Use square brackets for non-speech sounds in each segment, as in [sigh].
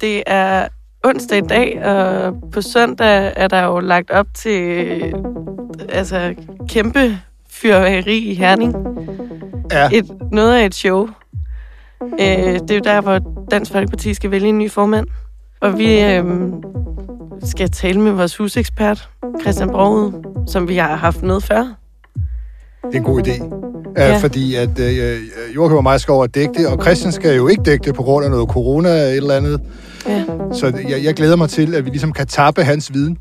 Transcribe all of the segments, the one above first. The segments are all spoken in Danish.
Det er onsdag i dag, og på søndag er der jo lagt op til altså, kæmpe fyrværkeri i Herning. Ja. Et, noget af et show. Øh, det er jo der, hvor Dansk Folkeparti skal vælge en ny formand. Og vi øh, skal tale med vores husekspert, Christian Broget, som vi har haft med før. Det er en god idé. Ja. Ja. Fordi at øh, Joachim og mig skal over at dække det, og Christian skal jo ikke dække det på grund af noget corona eller et eller andet. Ja. Så jeg, jeg glæder mig til, at vi ligesom kan tappe hans viden.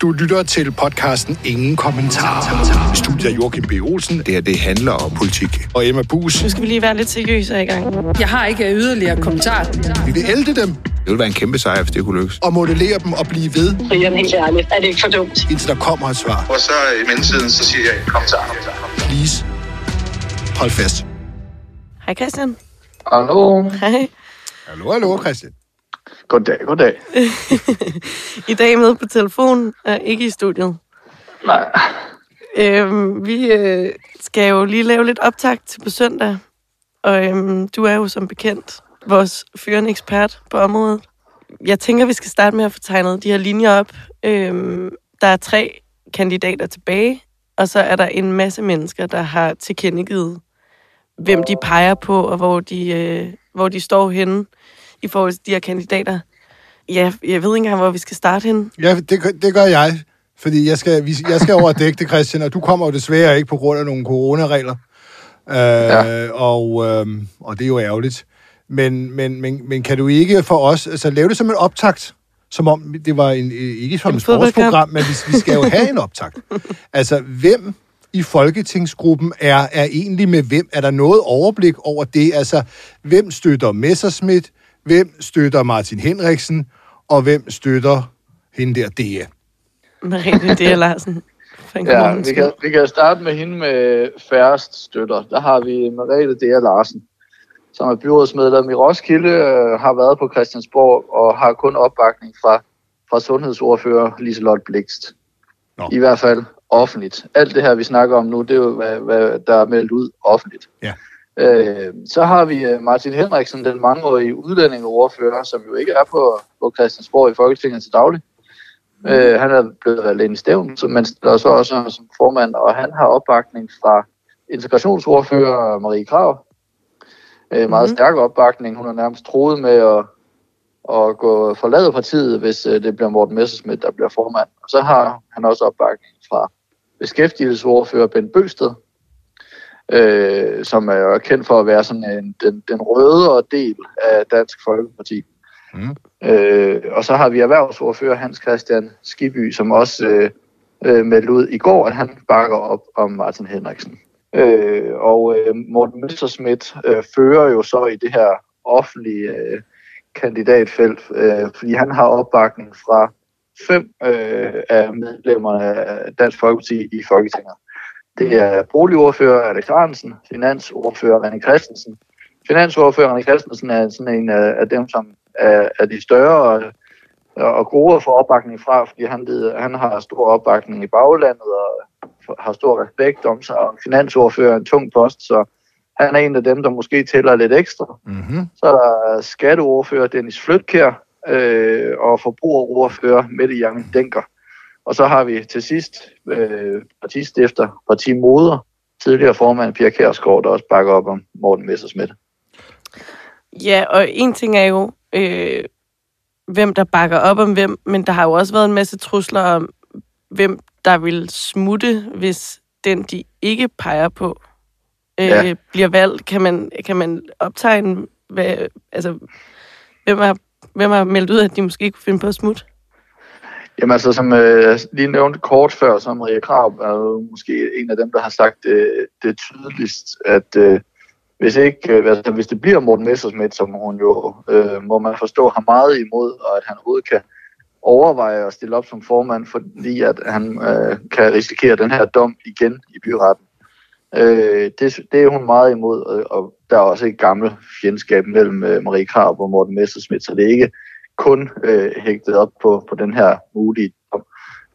Du lytter til podcasten Ingen Kommentarer. Studiet af Joachim B. Olsen Det her, det handler om politik. og Emma Bus. Nu skal vi lige være lidt seriøse i gang. Jeg har ikke yderligere kommentar. Vi vil ælde dem Det ville være en kæmpe sejr, hvis det kunne lykkes. og modellere dem og blive ved, Brian, helt ærligt, er det ikke for dumt? indtil der kommer et svar. Og så i mellemtiden, så siger jeg, kom så. Please, hold fast. Hej Christian. Hallo. Hej. Hallo, hallo, Christian. Goddag, goddag. [laughs] I dag med på telefon, og ikke i studiet. Nej, Øhm, vi øh, skal jo lige lave lidt optag til på søndag. Og øhm, du er jo som bekendt vores førende ekspert på området. Jeg tænker, vi skal starte med at få tegnet de her linjer op. Øhm, der er tre kandidater tilbage, og så er der en masse mennesker, der har tilkendegivet, hvem de peger på, og hvor de, øh, hvor de står henne i forhold til de her kandidater. Ja, jeg ved ikke engang, hvor vi skal starte henne. Ja, det, gør- det gør jeg. Fordi jeg skal, jeg skal over og dække det, Christian, og du kommer jo desværre ikke på grund af nogle coronaregler. Øh, ja. og, øh, og det er jo ærgerligt. Men, men, men, men kan du ikke for os, altså lave det som en optakt, som om det var en, ikke som et sportsprogram, men vi, vi skal jo have en optakt. [laughs] Altså, hvem i folketingsgruppen er, er egentlig med hvem? Er der noget overblik over det? Altså, hvem støtter Messerschmidt? Hvem støtter Martin Henriksen? Og hvem støtter hende der Dea? Merete D. [laughs] Larsen. ja, vi kan, vi kan starte med hende med færrest støtter. Der har vi Merete D. Larsen, som er byrådsmedlem i Roskilde, øh, har været på Christiansborg og har kun opbakning fra, fra sundhedsordfører Liselotte Blikst. Nå. I hvert fald offentligt. Alt det her, vi snakker om nu, det er jo, hvad, hvad der er meldt ud offentligt. Ja. Øh, så har vi øh, Martin Henriksen, den mangeårige udlændingeordfører, som jo ikke er på, på Christiansborg i Folketinget til daglig. Øh, han er blevet valgt ind i stævn, så man stiller så også som formand, og han har opbakning fra integrationsordfører Marie Krav. Øh, meget Mhm. stærk opbakning. Hun er nærmest troet med at, at gå forlade partiet, hvis øh, det bliver Morten Messerschmidt, der bliver formand. Og så har han også opbakning fra beskæftigelsesordfører Ben Bøsted, øh, som er kendt for at være sådan en, den, den røde del af Dansk Folkeparti. Mm. Øh, og så har vi erhvervsordfører Hans Christian Skiby, som også øh, øh, meldte ud i går, at han bakker op om Martin Henriksen. Øh, og øh, Morten Messerschmidt øh, fører jo så i det her offentlige øh, kandidatfelt, øh, fordi han har opbakning fra fem øh, af medlemmerne af Dansk Folkeparti i Folketinget. Det er boligordfører Alex Arnsen, finansordfører René Christensen. Finansordfører René Christensen er sådan en af, dem, som er, er de større og, og gode at få opbakning fra, fordi han, han har stor opbakning i baglandet og har stor respekt om sig, og finansordfører er en tung post, så han er en af dem, der måske tæller lidt ekstra. Mm-hmm. Så er der skatteordfører Dennis Flytkær øh, og forbrugerordfører Mette Jange Denker. Og så har vi til sidst øh, partistifter, partimoder, tidligere formand Pia Kjærsgaard, der også bakker op om Morten Messerschmidt. Ja, og en ting er jo, øh, hvem der bakker op om hvem, men der har jo også været en masse trusler om, hvem der vil smutte, hvis den, de ikke peger på, øh, ja. bliver valgt. Kan man, kan man optegne, hvad, altså, hvem har, hvem har meldt ud, at de måske kunne finde på at smutte? Jamen altså, som øh, lige nævnte kort før, så Maria Krab er jo måske en af dem, der har sagt øh, det tydeligst, at øh, hvis, ikke, øh, altså, hvis det bliver Morten Messersmith, som hun jo, øh, må man forstå, har meget imod, og at han overhovedet kan overveje at stille op som formand, fordi at han øh, kan risikere den her dom igen i byretten. Øh, det, det er hun meget imod, og, og der er også et gammelt fjendskab mellem øh, Marie Krab og Morten Messersmith, så det er ikke kun øh, hægtet op på, på den her mulige dom.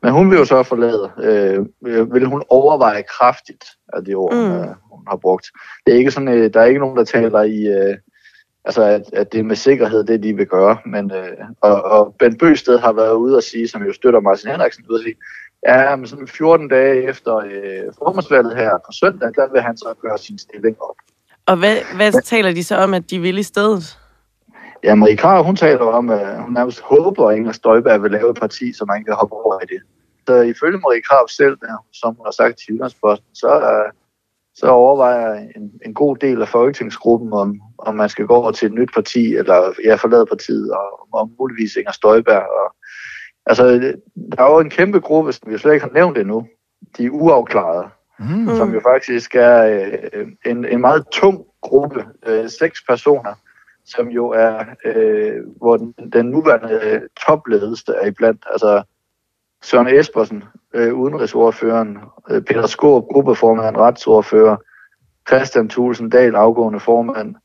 Men hun vil jo så forlade. Øh, vil hun overveje kraftigt af det ord, Mm. øh, hun har brugt. Det er ikke sådan, øh, der er ikke nogen, der taler i, øh, altså at, at det er med sikkerhed det, de vil gøre. Men, øh, og, og Ben Bøsted har været ude at sige, som jo støtter Martin Henriksen, ude at sige, ja, men sådan 14 dage efter øh, formandsvalget her på søndag, der vil han så gøre sin stilling op. Og hvad, hvad taler de så om, at de vil i stedet? Ja, Marie Krav, hun taler om, at hun nærmest håber, at Inger Støjberg vil lave et parti, så man kan hoppe over i det. Så ifølge Marie Krav selv, som hun har sagt til Jyllandsposten, så, øh, så overvejer en, en god del af folketingsgruppen, om, om man skal gå over til et nyt parti, eller ja, forlade partiet, og om muligvis Inger Støjberg. Og, altså, der er jo en kæmpe gruppe, som vi slet ikke har nævnt endnu. De er uafklarede, mm. som jo faktisk er øh, en, en meget tung gruppe, øh, seks personer, som jo er, øh, hvor den, den nuværende øh, topledelse er iblandt. Altså Søren Espersen, øh, udenrigsordføreren, øh, Peter Skåb, gruppeformand, retsordfører, Christian Thulsen Dahl, afgående formand.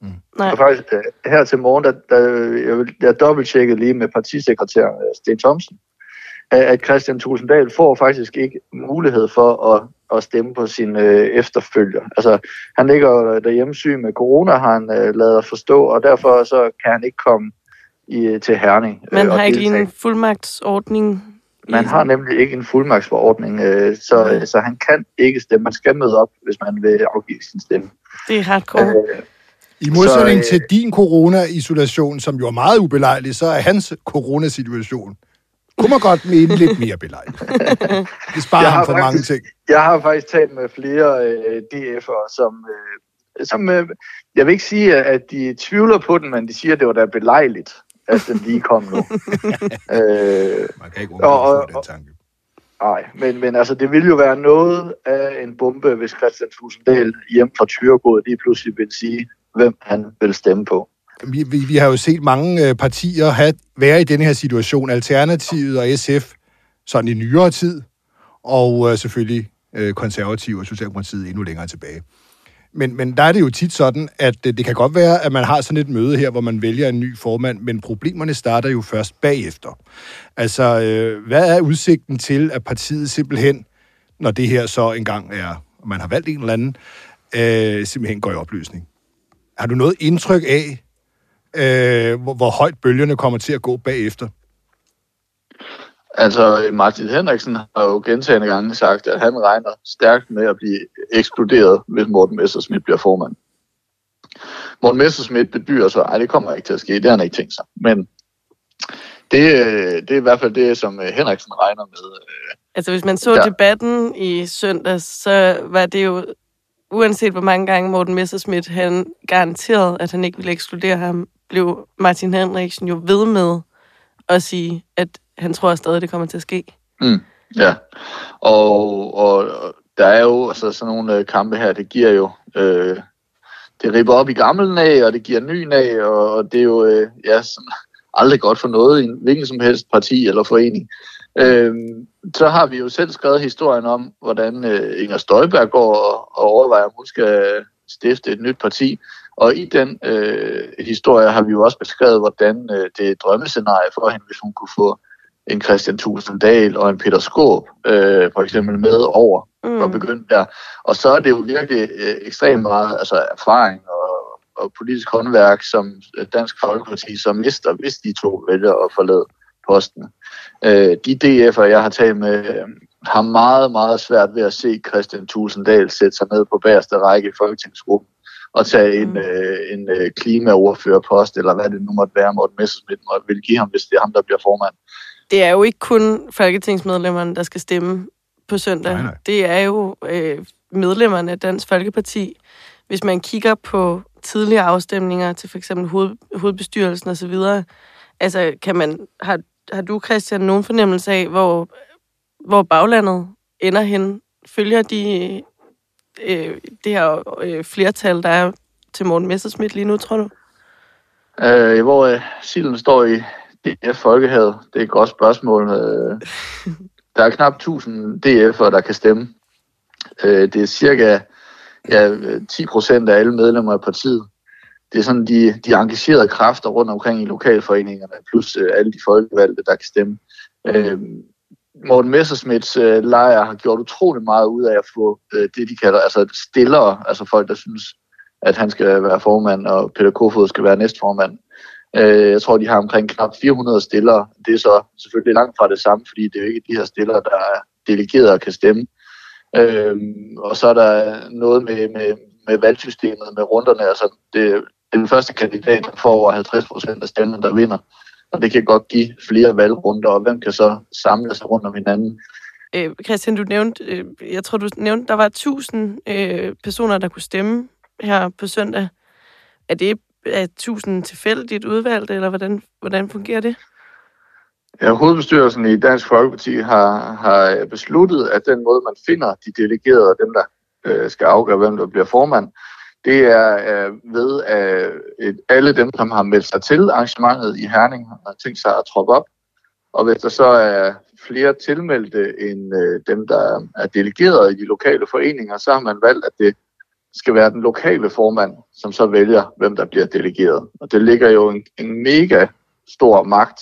Mm. Nej. Og faktisk øh, her til morgen, der, der, jeg, jeg dobbelttjekkede lige med partisekretær øh, Sten Thomsen, at Christian Tusinddal får faktisk ikke mulighed for at, at stemme på sin øh, efterfølger. Altså, han ligger derhjemme syg med corona, har han øh, lavet forstå, og derfor så kan han ikke komme i, til Herning. Man øh, har ikke lige en fuldmagtsordning? Man har nemlig ikke en fuldmagtsforordning, øh, så, okay. så han kan ikke stemme. Man skal møde op, hvis man vil afgive sin stemme. Det er hardcore. Øh, i modsætning så, øh, til din corona-isolation, som jo er meget ubelejlig, så er hans coronasituation kunne man godt mene lidt mere belejligt. [laughs] Det sparer ham for faktisk, mange ting. Jeg har faktisk talt med flere øh, DF'ere, som, øh, som øh, jeg vil ikke sige, at de tvivler på den, men de siger, at det var da belejligt, at den lige kom nu. [laughs] øh, man kan ikke undgå og, den tanke. Nej, men, men altså, det ville jo være noget af en bombe, hvis Christian Tusinddal hjem fra Tyregod lige pludselig vil sige, hvem han vil stemme på vi, vi, vi har jo set mange øh, partier have, være i denne her situation, Alternativet og SF, sådan i nyere tid, og øh, selvfølgelig øh, konservative og Socialdemokratiet endnu længere tilbage. Men, men der er det jo tit sådan, at det, det kan godt være, at man har sådan et møde her, hvor man vælger en ny formand, men problemerne starter jo først bagefter. Altså, øh, hvad er udsigten til, at partiet simpelthen, når det her så engang er, og man har valgt en eller anden, øh, simpelthen går i opløsning? Har du noget indtryk af, øh, hvor, hvor højt bølgerne kommer til at gå bagefter? Altså, Martin Henriksen har jo gentagende gange sagt, at han regner stærkt med at blive ekskluderet, hvis Morten Messersmith bliver formand. Morten Messersmith bedyrer så, at det kommer ikke til at ske. Det har han ikke tænkt sig. Men det, det er i hvert fald det, som Henriksen regner med. Altså, hvis man så ja. debatten i søndags, så var det jo uanset hvor mange gange Morten Messerschmidt han garanterede, at han ikke ville ekskludere ham, blev Martin Henriksen jo ved med at sige, at han tror stadig, det kommer til at ske. Mm, ja, og, og der er jo altså, sådan nogle øh, kampe her, det giver jo... Øh, det ripper op i gamle af, og det giver ny af, og, og det er jo øh, ja, sådan, aldrig godt for noget i en hvilken som helst parti eller forening. Øh, så har vi jo selv skrevet historien om, hvordan øh, Inger Støjberg går og, og overvejer, om hun skal stifte et nyt parti. Og i den øh, historie har vi jo også beskrevet, hvordan øh, det et drømmescenarie for hende, hvis hun kunne få en Christian Tusinddal og en Peter Skåb øh, for eksempel med over mm. og begynde der. Og så er det jo virkelig øh, ekstremt meget altså erfaring og, og politisk håndværk, som Dansk Folkeparti så mister, hvis de to vælger at forlade posten. Øh, de DF'er, jeg har talt med, øh, har meget, meget svært ved at se Christian Tusinddal sætte sig ned på bagerste række i Folketingsgruppen og tage en, mm. øh, en øh, klimaordførerpost, eller hvad det nu måtte være, Morten Messersmith måtte vil give ham, hvis det er ham, der bliver formand. Det er jo ikke kun folketingsmedlemmerne, der skal stemme på søndag. Nej, nej. Det er jo øh, medlemmerne af Dansk Folkeparti. Hvis man kigger på tidligere afstemninger til for eksempel hoved, hovedbestyrelsen osv., altså kan man, har, har du, Christian, nogen fornemmelse af, hvor, hvor baglandet ender hen? Følger de øh, det her øh, flertal, der er til Morten Messersmith lige nu, tror du? Øh, hvor øh, Silden står i DF Folkehavet, det er et godt spørgsmål. Øh, [laughs] der er knap 1000 DF'ere, der kan stemme. Øh, det er cirka ja, 10 procent af alle medlemmer af partiet. Det er sådan de, de engagerede kræfter rundt omkring i lokalforeningerne, plus øh, alle de folkevalgte, der kan stemme. Øh, Morten Messersmiths øh, lejr har gjort utrolig meget ud af at få øh, det, de kalder altså stillere, altså folk, der synes, at han skal være formand, og Peter Kofod skal være næstformand. Øh, jeg tror, de har omkring knap 400 stillere. Det er så selvfølgelig langt fra det samme, fordi det er jo ikke de her stillere, der er delegeret og kan stemme. Øh, og så er der noget med, med, med valgsystemet, med runderne. Altså, det, den første kandidat, der får over 50 procent af stemmerne, der vinder. Og det kan godt give flere valgrunder, og hvem kan så samle sig rundt om hinanden. Øh, Christian, du nævnte, øh, jeg tror, du nævnte, der var 1000 øh, personer, der kunne stemme her på søndag. Er det er 1000 tilfældigt udvalgt, eller hvordan, hvordan fungerer det? Ja, hovedbestyrelsen i Dansk Folkeparti har, har besluttet, at den måde, man finder de delegerede og dem, der øh, skal afgøre, hvem der bliver formand, det er øh, ved, at øh, alle dem, som har meldt sig til arrangementet i Herning, har tænkt sig at troppe op. Og hvis der så er flere tilmeldte end øh, dem, der er delegeret i de lokale foreninger, så har man valgt, at det skal være den lokale formand, som så vælger, hvem der bliver delegeret. Og det ligger jo en, en mega stor magt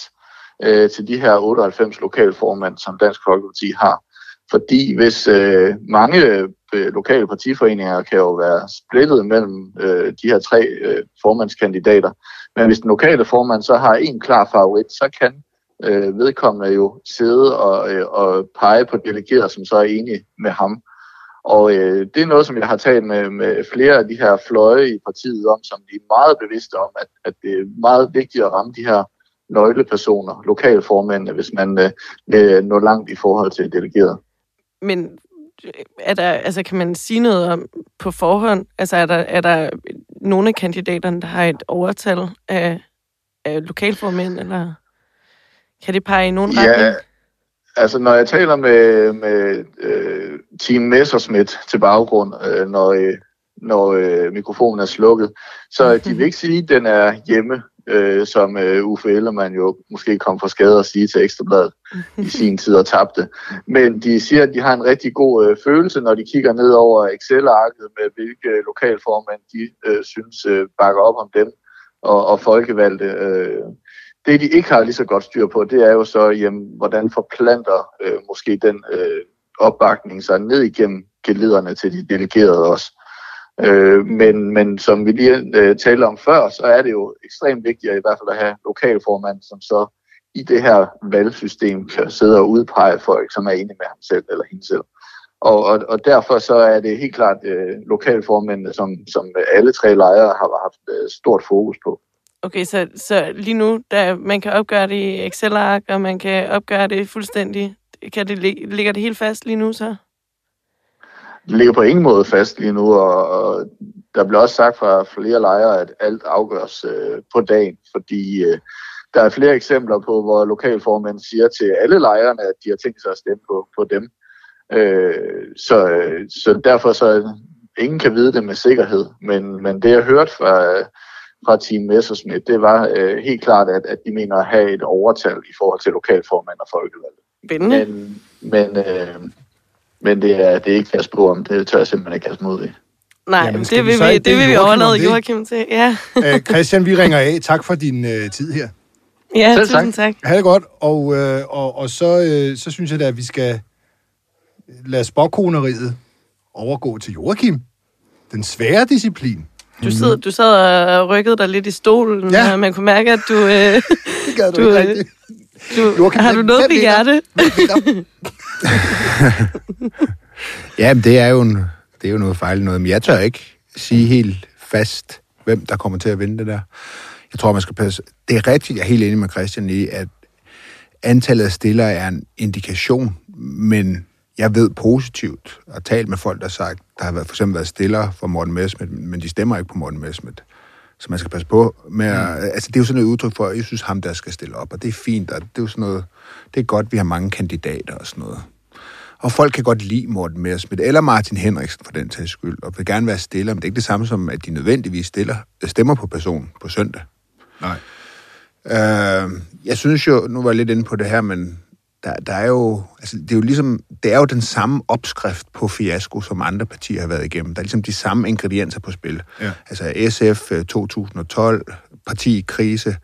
øh, til de her 98 lokalformand, som Dansk Folkeparti har. Fordi hvis øh, mange Øh, lokale partiforeninger kan jo være splittet mellem øh, de her tre øh, formandskandidater, men hvis den lokale formand så har en klar favorit, så kan øh, vedkommende jo sidde og, øh, og pege på delegerede, som så er enige med ham. Og øh, det er noget, som jeg har talt med, med flere af de her fløje i partiet om, som de er meget bevidste om, at, at det er meget vigtigt at ramme de her nøglepersoner, lokalformændene, hvis man øh, når nå langt i forhold til delegerede. Men er der, altså, kan man sige noget om på forhånd? Altså, er der, er der nogle af kandidaterne, der har et overtal af, af lokalformænd, eller kan det pege i nogen ja, retning? Altså, når jeg taler med, med øh, Team Messerschmidt til baggrund, øh, når, øh, når øh, mikrofonen er slukket, så [laughs] de vil ikke sige, at den er hjemme, øh, som øh, Uffe Ellermann jo måske kom for skade at sige til Ekstrabladet i [laughs] sin tid og tabte. Men de siger, at de har en rigtig god øh, følelse, når de kigger ned over Excel-arket med, hvilke lokalformænd de øh, synes øh, bakker op om dem og, og folkevalgte. Øh, det, de ikke har lige så godt styr på, det er jo så, jamen, hvordan forplanter øh, måske den øh, opbakning sig ned igennem gelederne til de delegerede også. Øh, men, men som vi lige øh, talte om før, så er det jo ekstremt vigtigt at i hvert fald at have lokalformand, som så i det her valgsystem kan sidde og udpege folk, som er enige med ham selv eller hende selv. Og, og, og derfor så er det helt klart øh, lokalformændene, som, som alle tre lejre har haft øh, stort fokus på. Okay, så, så lige nu, der, man kan opgøre det i Excel-ark, og man kan opgøre det fuldstændig. Kan det, ligger det helt fast lige nu så? Det ligger på ingen måde fast lige nu, og, der bliver også sagt fra flere lejre, at alt afgøres øh, på dagen, fordi øh, der er flere eksempler på, hvor lokalformænd siger til alle lejrene, at de har tænkt sig at stemme på, på dem. Øh, så, så derfor så ingen kan vide det med sikkerhed, men, men det jeg hørte fra fra Team Messersmith, det var øh, helt klart, at, at de mener at have et overtal i forhold til lokalformand og folkevalgte. Spændende. Men, men, øh, men det, er, det er ikke fast på, om det tør jeg simpelthen ikke kaste mod i. Nej, Jamen, det, vil vi, det vil vi overlade Joachim til. Ja. Æ, [laughs] Christian, vi ringer af. Tak for din øh, tid her. Ja, Selv tusind tak. Ha' det godt, og, øh, og, og så, øh, så synes jeg da, at vi skal lade spokkoneriet overgå til Joachim. Den svære disciplin. Du, sidder, du sad og rykkede dig lidt i stolen, ja. og man kunne mærke, at du... Øh, [laughs] det gad du, du ikke rigtigt. Du, Joachim, har du noget på hjerte? [laughs] ja, det er jo, en, det er jo noget fejl noget, men jeg tør ikke sige helt fast, hvem der kommer til at vinde det der. Jeg tror, man skal passe... Det er rigtigt, jeg er helt enig med Christian i, at antallet af stillere er en indikation, men jeg ved positivt og talt med folk, der har sagt, der har været, for eksempel været stillere for Morten Messmith, men de stemmer ikke på Morten Messmith. Så man skal passe på med at, mm. altså det er jo sådan et udtryk for, at jeg synes ham, der skal stille op, og det er fint, og det er jo sådan noget, det er godt, vi har mange kandidater og sådan noget. Og folk kan godt lide Morten Messmith, eller Martin Henriksen for den sags skyld, og vil gerne være stille, men det er ikke det samme som, at de nødvendigvis stiller, stemmer på personen på søndag. Nej. Øh, jeg synes jo, nu var jeg lidt inde på det her, men der, der er jo, altså, det er jo ligesom, det er jo den samme opskrift på fiasko, som andre partier har været igennem. Der er ligesom de samme ingredienser på spil. Ja. Altså SF 2012, øh, parti i krise,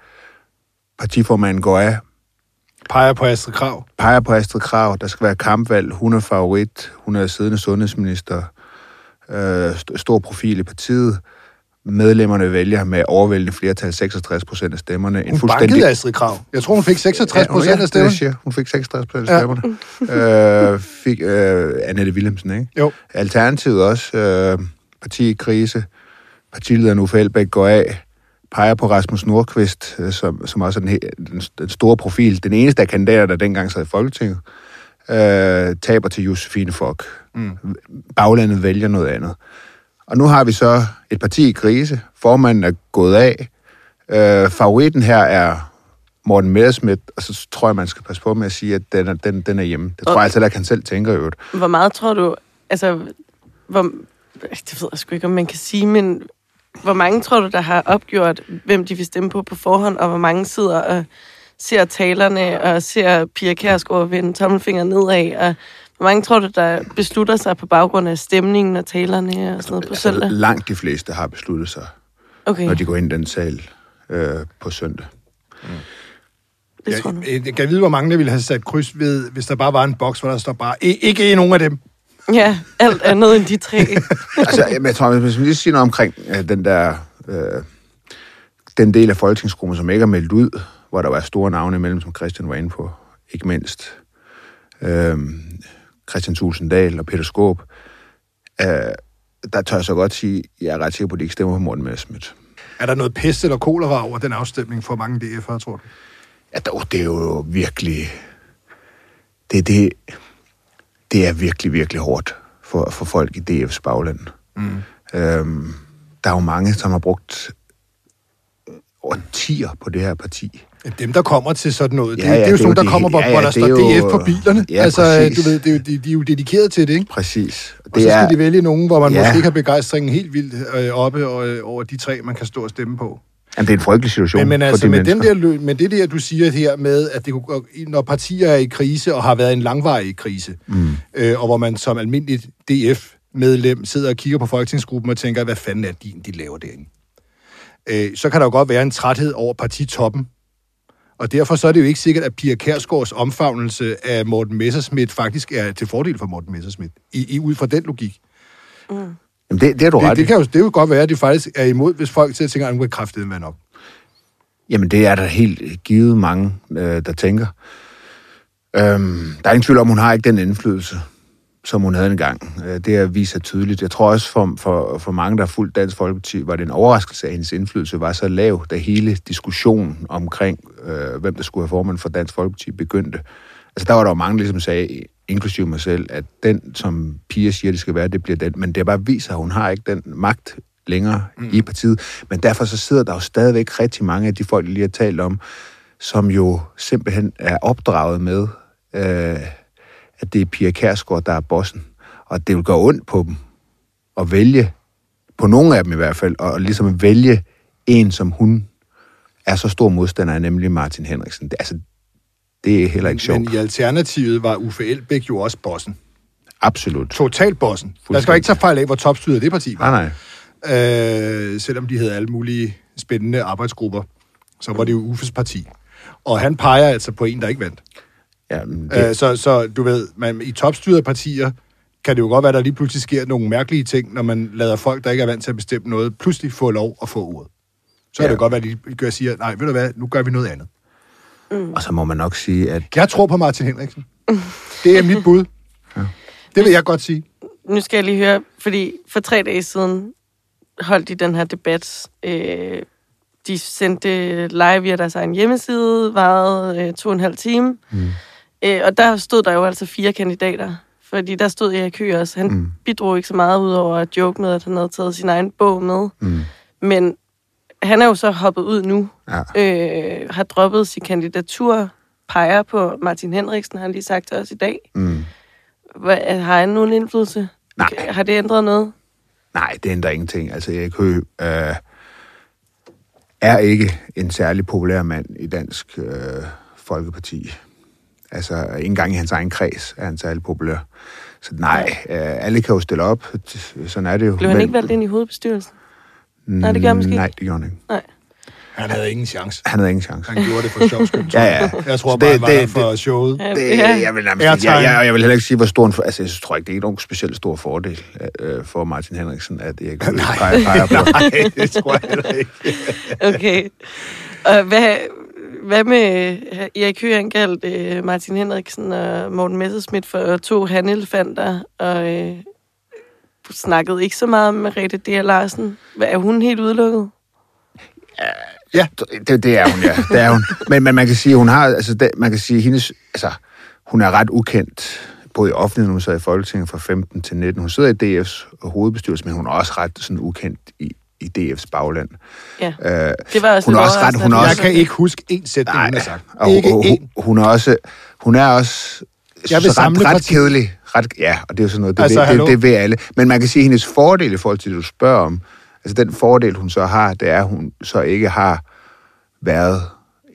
partiformanden går af. Peger på Astrid Krav. Peger på Astrid Krav. Der skal være kampvalg. Hun er favorit. Hun er siddende sundhedsminister. Øh, stor profil i partiet. Medlemmerne vælger med overvældende flertal 66 procent af stemmerne. En Hun bankede Astrid Krav. Jeg tror, hun fik 66 procent af det, stemmen. jeg siger. Hun fik 66 procent af stemmerne. øh, fik øh, Annette Willemsen, ikke? Jo. Alternativet også. Øh, parti i krise. Partilederen Uffe Elbæk går af. Peger på Rasmus Nordqvist, øh, som, som også er den, den, den store profil. Den eneste af kandidater, der dengang sad i Folketinget. Øh, taber til Josefine Fock. Mm. Baglandet vælger noget andet. Og nu har vi så et parti i krise. Formanden er gået af. Øh, favoritten her er Morten Messerschmidt, og så tror jeg, man skal passe på med at sige, at den er, den, den er hjemme. Det tror Og- jeg altså, at han selv tænker i øvrigt. Hvor meget tror du, altså, hvor, det ved jeg sgu ikke, om man kan sige, men hvor mange tror du, der har opgjort, hvem de vil stemme på på forhånd, og hvor mange sidder og ser talerne, og ser Pia Kærsgaard vende tommelfingeren nedad, og hvor mange tror du, der beslutter sig på baggrund af stemningen og talerne og sådan noget på søndag? Altså, langt de fleste har besluttet sig, Okay, når de går ind i den sal øh, på søndag. det tror du. Jeg, jeg kan vide, hvor mange der ville have sat kryds ved, hvis der bare var en boks, hvor der står bare, "I- ikke en nogen af dem. Ja, alt andet end de tre. [laughs] altså, jamen, jeg tror, hvis man lige siger noget omkring øh, den der... Øh, den del af folketingsgruppen, som ikke er meldt ud, hvor der var store navne imellem, som Christian var inde på, ikke mindst øh, Christian Tulsendal og Peter Skåb, øh, der tør jeg så godt sige, jeg er ret sikker på, at de ikke stemmer på Morten Messerschmidt. Er der noget pest eller kolera over den afstemning for mange DF'ere, tror du? Ja, dog, det er jo virkelig... Det, det, det er virkelig, virkelig hårdt for, for folk i DF's bagland. Mm. Øhm, der er jo mange, som har brugt årtier på det her parti. Dem, der kommer til sådan noget, det, Ja, ja, ja, det er jo det sådan er nogle, der jo kommer, de- hvor, ja, hvor ja, der det står er jo- DF på bilerne. Ja, altså, præcis. du ved, det er jo, de, de er jo dedikeret til det, ikke? Præcis. Og så skal de vælge nogen, hvor man Ja. måske ikke har begejstringen helt vildt øh, oppe og, øh, over de tre, man kan stå og stemme på. Jamen, det er en frygtelig situation Men, men for altså, de med, den mennesker. der, lø- med det der, du siger her med, at det, når partier er i krise og har været en langvarig krise, mm. øh, og hvor man som almindeligt DF-medlem sidder og kigger på folketingsgruppen og tænker, hvad fanden er det, de laver derinde? Øh, så kan der jo godt være en træthed over partitoppen. Og derfor så er det jo ikke sikkert, at Pia Kærsgaards omfavnelse af Morten Messerschmidt faktisk er til fordel for Morten Messerschmidt, i, i, ud fra den logik. Jamen, det, det er du Det, ret det, kan jo, det kan jo godt være, at de faktisk er imod, hvis folk sidder og tænker, at nu kan kraftedet være nok. Jamen, det er der helt givet mange, øh, der tænker. Øhm, der er ingen tvivl om, hun har ikke den indflydelse, som hun havde engang. Øh, det er viser tydeligt. Jeg tror også, for, for, for mange, der har fulgt Dansk Folkeparti, var det en overraskelse, at hendes indflydelse var så lav, da hele diskussionen omkring, øh, hvem der skulle have formand for Dansk Folkeparti, begyndte. Altså, der var der jo mange, der ligesom sagde, inklusive mig selv, at den, som piger siger, det skal være, det bliver den. Men det bare viser, at hun har ikke den magt længere mm. i partiet. Men derfor så sidder der jo stadigvæk rigtig mange af de folk, jeg lige har talt om, som jo simpelthen er opdraget med, øh, at det er Pia Kærsgaard, der er bossen. Og det vil gøre ondt på dem at vælge, på nogle af dem i hvert fald, og ligesom vælge en, som hun er så stor modstander af, nemlig Martin Henriksen. Det, altså, det er heller ikke sjovt. Men i alternativet var Uffe Elbæk jo også bossen. Absolut. Totalt bossen. Der skal ikke tage fejl af, hvor topstyret det parti var. Nej, nej. Øh, selvom de havde alle mulige spændende arbejdsgrupper, så var det jo Uffes parti. Og han peger altså på en, der ikke vandt. Ja, men Det... Øh, så, så du ved, man, i topstyrede partier kan det jo godt være, at der lige pludselig sker nogle mærkelige ting, når man lader folk, der ikke er vant til at bestemme noget, pludselig få lov at få ordet. Så ja. Ja. kan det godt være, at de gør siger, nej, ved du hvad, nu gør vi noget andet. og så må man nok sige, at Jeg tror på Martin Henriksen. Det er mit bud. Det vil jeg godt sige. nu skal jeg lige høre, fordi for tre dage siden holdt de den her debat. Øh, de sendte live via deres egen hjemmeside, varede øh, to og en halv time. Mm. Øh, og der stod der jo altså fire kandidater. Fordi der stod Erik Høgh også. Han mm. bidrog ikke så meget ud over at joke med, at han havde taget sin egen bog med. Mm. Men han er jo så hoppet ud nu. Ja. Øh, har droppet sin kandidatur. Peger på Martin Henriksen, har han lige sagt til os i dag. mm, Hvad, har han nogen indflydelse? Nej. Har det ændret noget? nej, det ændrer ingenting. Altså, Erik Høgh øh, er ikke en særlig populær mand i Dansk øh, Folkeparti. Altså, ikke engang i hans egen kreds er han særlig populær. Så nej, øh, alle kan jo stille op. Sådan er det jo. Blev han ikke valgt ind i hovedbestyrelsen? Nej, det gør han måske ikke. Nej, det gjorde han ikke. Nej. Han havde ingen chance. Han havde ingen chance. Han gjorde det for sjov skyld. Ja, ja. Jeg tror bare, det- det, var det- det, for showet. Det, ja. jeg, vil nærmest, Airtime. jeg, jeg, jeg vil heller ikke sige, hvor stor en... For, altså, jeg tror ikke, det er nogen specielt stor fordel øh, for Martin Henriksen, at jeg ikke [laughs] peger, peger på. [laughs] Nej, det tror jeg heller ikke. Okay. Og hvad, hvad med øh, Erik Høgh, kaldt øh, Martin Henriksen og Morten Messerschmidt for øh, to handelefanter, og øh, snakkede ikke så meget med Rete D. Larsen. Hvad, er hun helt udelukket? Ja, Det, det er hun, ja. Det er hun. Men, men man kan sige, hun har, altså, det, man kan sige, hendes, altså, hun er ret ukendt, både i offentligheden, hun sad i Folketinget fra 15 til 19. Hun sidder i DF's hovedbestyrelse, men hun er også ret sådan ukendt i, i DF's bagland. Ja, Øh, det var også hun er også ret- hun er at Jeg også- kan ikke huske én sætning, hun har sagt. og Ikke hun, hun, hun er også, hun er også Jeg vil så samle ret, ret parti- kedelig. Ret, ja, og det er jo sådan noget, det, Altså, hallo? det, det ved alle. Men man kan sige, at hendes fordel i forhold til det, du spørger om, altså den fordel, hun så har, det er, at hun så ikke har været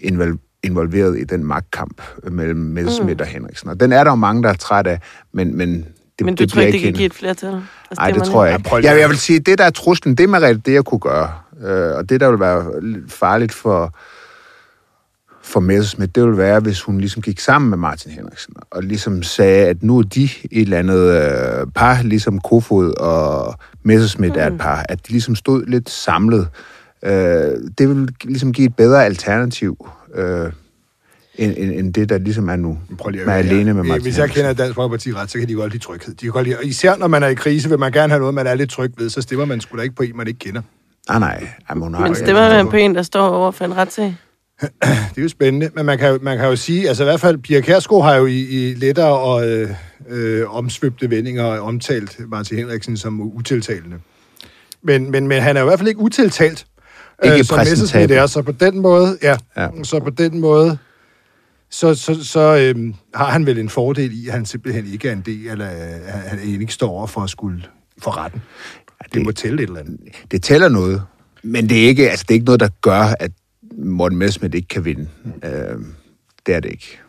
invol- involveret i den magtkamp mellem Messerschmidt mm. og Henriksen. Og den er der jo mange, der er træt af, men, men det, Men du det tror ikke, det kan give et flertal? af Nej, det stemmerne? tror jeg Ja, ikke. Jeg, at- jeg vil sige, det der er truslen, det er med det, jeg kunne gøre. Øh, og det, der vil være lidt farligt for, for Messerschmidt, det ville være, hvis hun ligesom gik sammen med Martin Henriksen, og ligesom sagde, at nu er de et eller andet øh, par, ligesom Kofod og Messerschmidt mm. er et par, at de ligesom stod lidt samlet. Øh, det vil ligesom give et bedre alternativ, øh, end, end, end det, der ligesom er nu. Prøv lige at Man er her. alene med Martin Hvis jeg kender Dansk Folkeparti ret, så kan de godt lide tryghed. De kan godt lide, og især når man er i krise, vil man gerne have noget, man er lidt tryg ved, så stemmer man sgu da ikke på en, man ikke kender. Nej, nej. Har Men jo- stemmer man på en, der står over for en retssag? [clears throat] Det er jo spændende, men man kan, jo- man kan jo sige, altså i hvert fald, Pia Kærsgaard har jo i, i lettere og øh, øh, omsvøbte vendinger omtalt Martin Henriksen som utiltalende. Men, men, men han er i hvert fald ikke utiltalt. Ikke øh, som præsentabel. er, så på den måde, ja, Ja. ja. så på den måde, så, så, så øhm, har han vel en fordel i, at han simpelthen ikke er en del, eller at han ikke står over for at skulle for retten. Det, det må tælle et eller andet. det tæller noget, men det er ikke, altså, det er ikke noget, der gør, at Morten Messerschmidt ikke kan vinde. Øh, det er det ikke.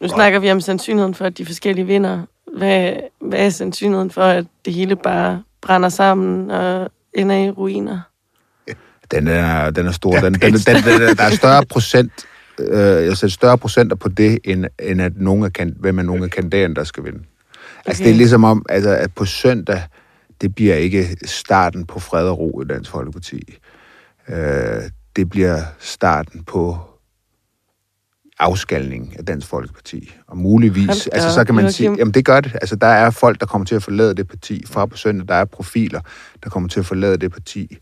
Nu snakker vi om sandsynligheden for, at de forskellige vinder. Hvad, hvad er sandsynligheden for, at det hele bare brænder sammen og ender i ruiner? Den er, den er stor. Den, den, den, den, den, der er større procent, øh, jeg sætter større procenter på det, end, end at nogen kan- hvem er nogle af kandidaterne, der skal vinde. Altså, Okay. det er ligesom om, altså, at på søndag, det bliver ikke starten på fred og ro i Dansk Folkeparti. Øh, det bliver starten på afskalning af Dansk Folkeparti. Og muligvis, da altså så kan man sige, jamen det gør det. Altså der er folk, der kommer til at forlade det parti fra på søndag. Der er profiler, der kommer til at forlade det parti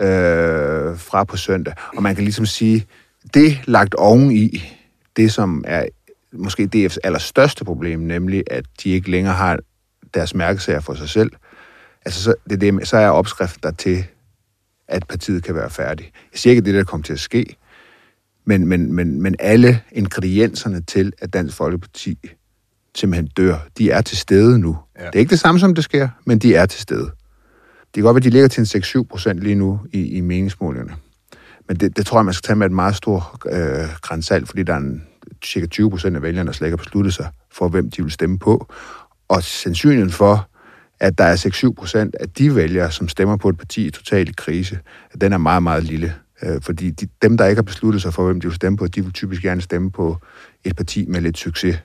øh, fra på søndag. Og man kan ligesom sige, det lagt oven i det, som er måske DF's allerstørste problem, nemlig at de ikke længere har deres mærkesager for sig selv. Altså så, det, er det, så er opskriften der til, at partiet kan være færdig. Jeg siger ikke, at det der kommer til at ske, men, men, men, men alle ingredienserne til, at Dansk Folkeparti simpelthen dør, de er til stede nu. Ja. Det er ikke det samme, som det sker, men de er til stede. Det kan godt være, at de ligger til en 6-7 procent lige nu i, i meningsmålingerne. Men det, det tror jeg, man skal tage med et meget stort øh, grænsalt, fordi der er en, cirka 20 procent af vælgerne, der slet ikke har besluttet sig for, hvem de vil stemme på. Og sandsynligheden for, at der er 6-7 procent af de vælgere, som stemmer på et parti i total krise, at den er meget, meget lille. Øh, fordi de, dem, der ikke har besluttet sig for, hvem de vil stemme på, de vil typisk gerne stemme på et parti med lidt succes.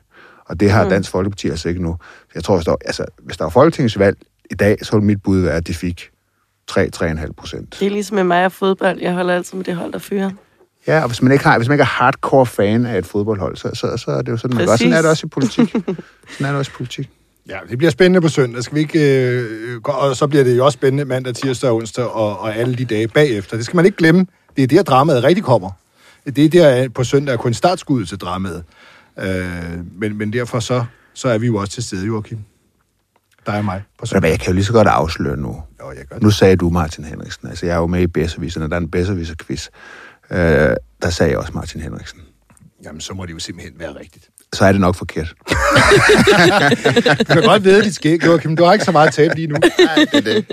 Og det har Dansk Folkeparti altså ikke nu. Jeg tror, hvis der, altså, hvis der var folketingsvalg i dag, så ville mit bud være, at de fik 3-3,5 procent. Det er ligesom med mig og fodbold. Jeg holder altid med det hold, der fyrer. Ja, og hvis man ikke, har, hvis man ikke er hardcore fan af et fodboldhold, så, så, så er det jo sådan, man gør. Sådan er det også i politik. Sådan er det også i politik. [laughs] Ja, det bliver spændende på søndag. Skal vi ikke, øh, gå- og så bliver det jo også spændende mandag, tirsdag og onsdag og, og alle de dage bagefter. Det skal man ikke glemme. Det er der, dramaet rigtig kommer. Det er der på søndag er kun startskuddet til dramaet. Øh, men, men derfor så, så er vi jo også til stede, Joachim. Der er mig på søndag. jeg kan jo lige så godt afsløre nu. Jo, jeg gør det. Nu sagde du Martin Henriksen. Altså, jeg er jo med i Bedserviserne. Der er en Bedserviser-quiz. Øh, der sagde jeg også Martin Henriksen. Jamen, så må det jo simpelthen være rigtigt. Så er det nok forkert. [laughs] [laughs] Du kan godt vide dit skæg, Joachim. Du har ikke så meget at tabe lige nu. Nej, det er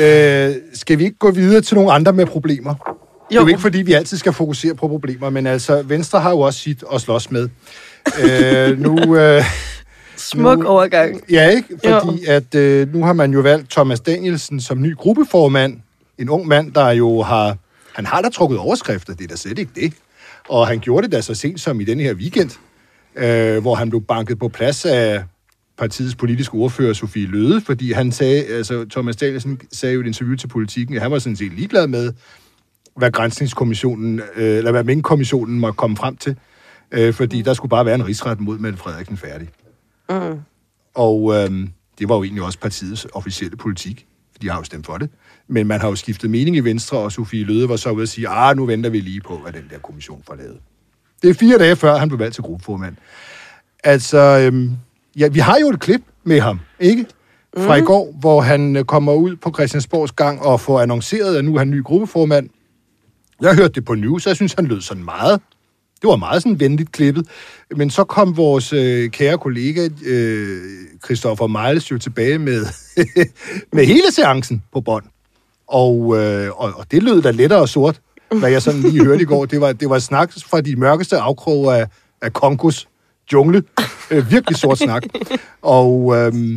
det. Øh, skal vi ikke gå videre til nogle andre med problemer? Jo. Det er Jo. jo ikke, fordi vi altid skal fokusere på problemer, men altså, Venstre har jo også sit at slås med. øh, nu, øh, Smuk Nu- overgang. ja, ikke? Fordi at øh, nu har man jo valgt Thomas Danielsen som ny gruppeformand. En ung mand, der jo har Han har da trukket overskrifter, det er da slet ikke det. Og han gjorde det da så sent som i den her weekend, øh, hvor han blev banket på plads af partiets politiske ordfører, Sofie Løde, fordi han sagde, altså Thomas Danielsen sagde jo i et interview til politikken, at han var sådan set ligeglad med, hvad grænsningskommissionen, øh, eller hvad Mink-kommissionen måtte komme frem til, øh, fordi der skulle bare være en rigsret mod Mette Frederiksen færdig. Mm. Og øh, det var jo egentlig også partiets officielle politik, for de har jo stemt for det. Men man har jo skiftet mening i Venstre, og Sofie Løde var så ude at sige, ah, nu venter vi lige på, hvad den der kommission får lavet. Det er fire dage før, han blev valgt til gruppeformand. Altså, øhm, ja, vi har jo et klip med ham, ikke? Fra mm. i går, hvor han øh, kommer ud på Christiansborgs gang og får annonceret, at nu er han ny gruppeformand. Jeg hørte det på News, og jeg synes, han lød sådan meget. Det var meget sådan venligt klippet. Men så kom vores øh, kære kollega, øh, Christoffer Miles, jo tilbage med, [laughs] med hele seancen på bånd. Og, øh, og, og det lød da lettere og sort, hvad jeg sådan lige hørte i går. Det var, det var snak fra de mørkeste afkroge af, af Kongos jungle. Øh, virkelig sort snak. Og, øhm,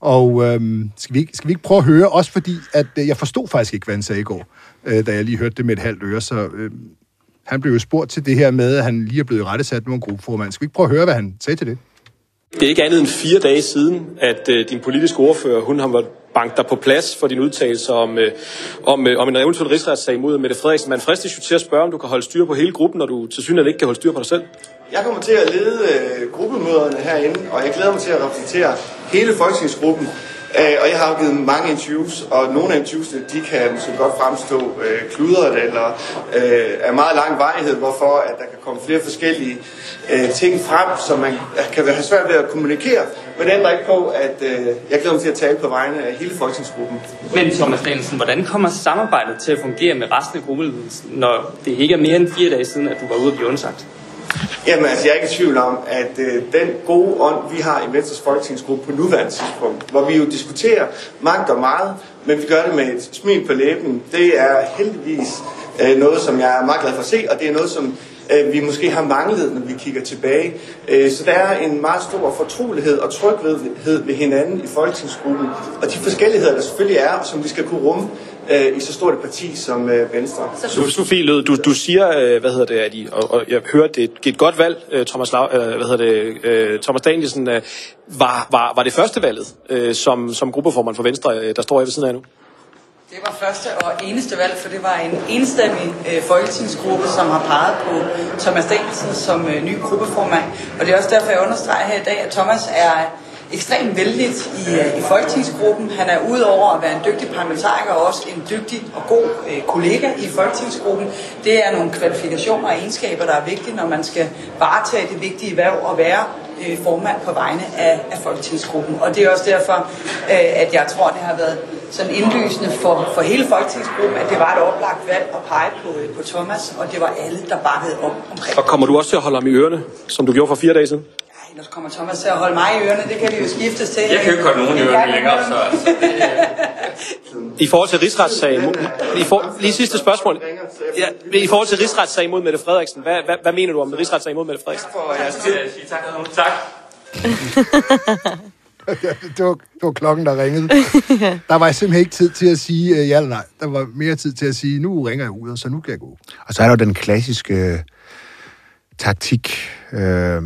og øhm, skal, vi ikke, skal vi ikke prøve at høre, også fordi, at øh, jeg forstod faktisk ikke, hvad han sagde i går, øh, da jeg lige hørte det med et halvt øre, så øh, han blev jo spurgt til det her med, at han lige er blevet rettesat med en gruppeformand. Skal vi ikke prøve at høre, hvad han sagde til det? Det er ikke andet end fire dage siden, at øh, din politiske ordfører, hun har været banket dig på plads for din udtalelse om, øh, om, øh, om en eventuel rigsretssag mod Mette Frederiksen. Man fristes jo til at spørge, om du kan holde styr på hele gruppen, når du til synligheden ikke kan holde styr på dig selv. Jeg kommer til at lede øh, gruppemøderne herinde, og jeg glæder mig til at repræsentere hele folketingsgruppen. Øh, og jeg har jo givet mange interviews, og nogle af interviewsene, de kan så godt fremstå øh, kludret eller øh, af meget lang vejhed, hvorfor at der kan komme flere forskellige øh, ting frem, som man kan have svært ved at kommunikere. Men det ændrer ikke på, at øh, jeg glæder mig til at tale på vegne af hele folketingsgruppen. Men Thomas Danielsen, hvordan kommer samarbejdet til at fungere med resten af gruppeledelsen, når det ikke er mere end fire dage siden, at du var ude at blive undsagt? Jamen altså, jeg er ikke i tvivl om, at øh, den gode ånd, vi har i Venstres Folketingsgruppe på nuværende tidspunkt, hvor vi jo diskuterer magt og meget, men vi gør det med et smil på læben, det er heldigvis øh, noget, som jeg er meget glad for at se, og det er noget, som øh, vi måske har manglet, når vi kigger tilbage. Øh, så der er en meget stor fortrolighed og tryghed ved hinanden i Folketingsgruppen, og de forskelligheder, der selvfølgelig er, og som vi skal kunne rumme øh, i så stort et parti som øh, Venstre. Så Sofie Lød, du, du siger, øh, hvad hedder det, at I, og, og jeg hørte, det er et, godt valg, øh, Thomas, øh, hvad hedder det, øh, Thomas Danielsen, øh, var, var, var det første valget øh, som, som gruppeformand for Venstre, øh, der står jeg ved siden af nu? Det var første og eneste valg, for det var en enstemmig øh, folketingsgruppe, som har peget på Thomas Danielsen som øh, ny gruppeformand. Og det er også derfor, jeg understreger her i dag, at Thomas er ekstremt vældigt i, øh, i folketingsgruppen. Han er udover at være en dygtig parlamentariker også en dygtig og god øh, kollega i folketingsgruppen. Det er nogle kvalifikationer og egenskaber, der er vigtige, når man skal varetage det vigtige værv og være øh, formand på vegne af, af folketingsgruppen. Og det er også derfor, øh, at jeg tror, det har været sådan indlysende for, for hele folketingsgruppen, at det var et oplagt valg at pege på, øh, på Thomas, og det var alle, der bakkede op omkring. Og kommer du også til at holde ham i ørerne, som du gjorde for fire dage siden? Ellers kommer Thomas til at holde mig i ørerne, det kan vi jo skiftes til. Jeg kan jo ikke holde nogen i ørerne længere, så altså, det, I forhold til rigsretssagen, i for, lige sidste spørgsmål. Ja, i forhold til rigsretssagen mod Mette Frederiksen, hvad, hvad, hvad mener du om rigsretssagen mod Mette Frederiksen? For jeres jeg tid. tak. Tak. [laughs] det, var, det var klokken, der ringede. Der var simpelthen ikke tid til at sige øh, ja eller nej. Der var mere tid til at sige, nu ringer jeg ud, så nu kan jeg gå. Og så er der jo den klassiske øh, taktik, øh,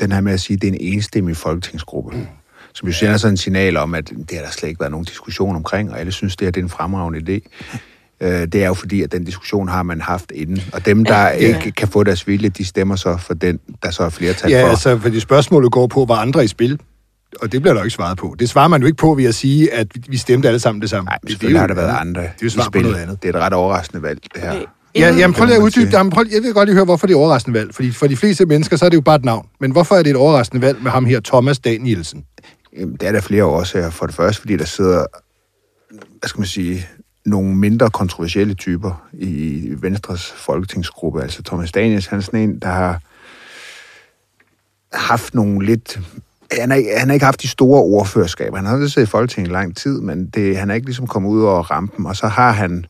den her med at sige, at det er en enstemmig folketingsgruppe. Mm. Som jo sender sådan en signal om, at det har der slet ikke været nogen diskussion omkring, og alle synes, det her det er en fremragende idé. Øh, det er jo fordi, at den diskussion har man haft inden. Og dem, der ikke kan få deres vilje, de stemmer så for den, der så er flertal Ja, for. altså, fordi spørgsmålet går på, var andre i spil? Og det bliver der jo ikke svaret på. Det svarer man jo ikke på ved at sige, at vi stemte alle sammen det samme. Nej, det, selvfølgelig har der været andre Det er jo i svar på spil. noget andet. Det er et ret overraskende valg, det her. Okay. Ja, jamen, prøv lige at uddybe. Jamen, prøv, jeg vil godt lige høre, hvorfor det er overraskende valg. Fordi for de fleste mennesker, så er det jo bare et navn. Men hvorfor er det et overraskende valg med ham her, Thomas Danielsen? Jamen, det er der flere årsager. For det første, fordi der sidder, hvad skal man sige, nogle mindre kontroversielle typer i Venstres folketingsgruppe. Altså Thomas Daniels, han er sådan en, der har haft nogle lidt... Han har, ikke- han har ikke haft de store ordførerskaber. Han har siddet i Folketinget i lang tid, men det, han er ikke ligesom kommet ud over rampen. Og så har han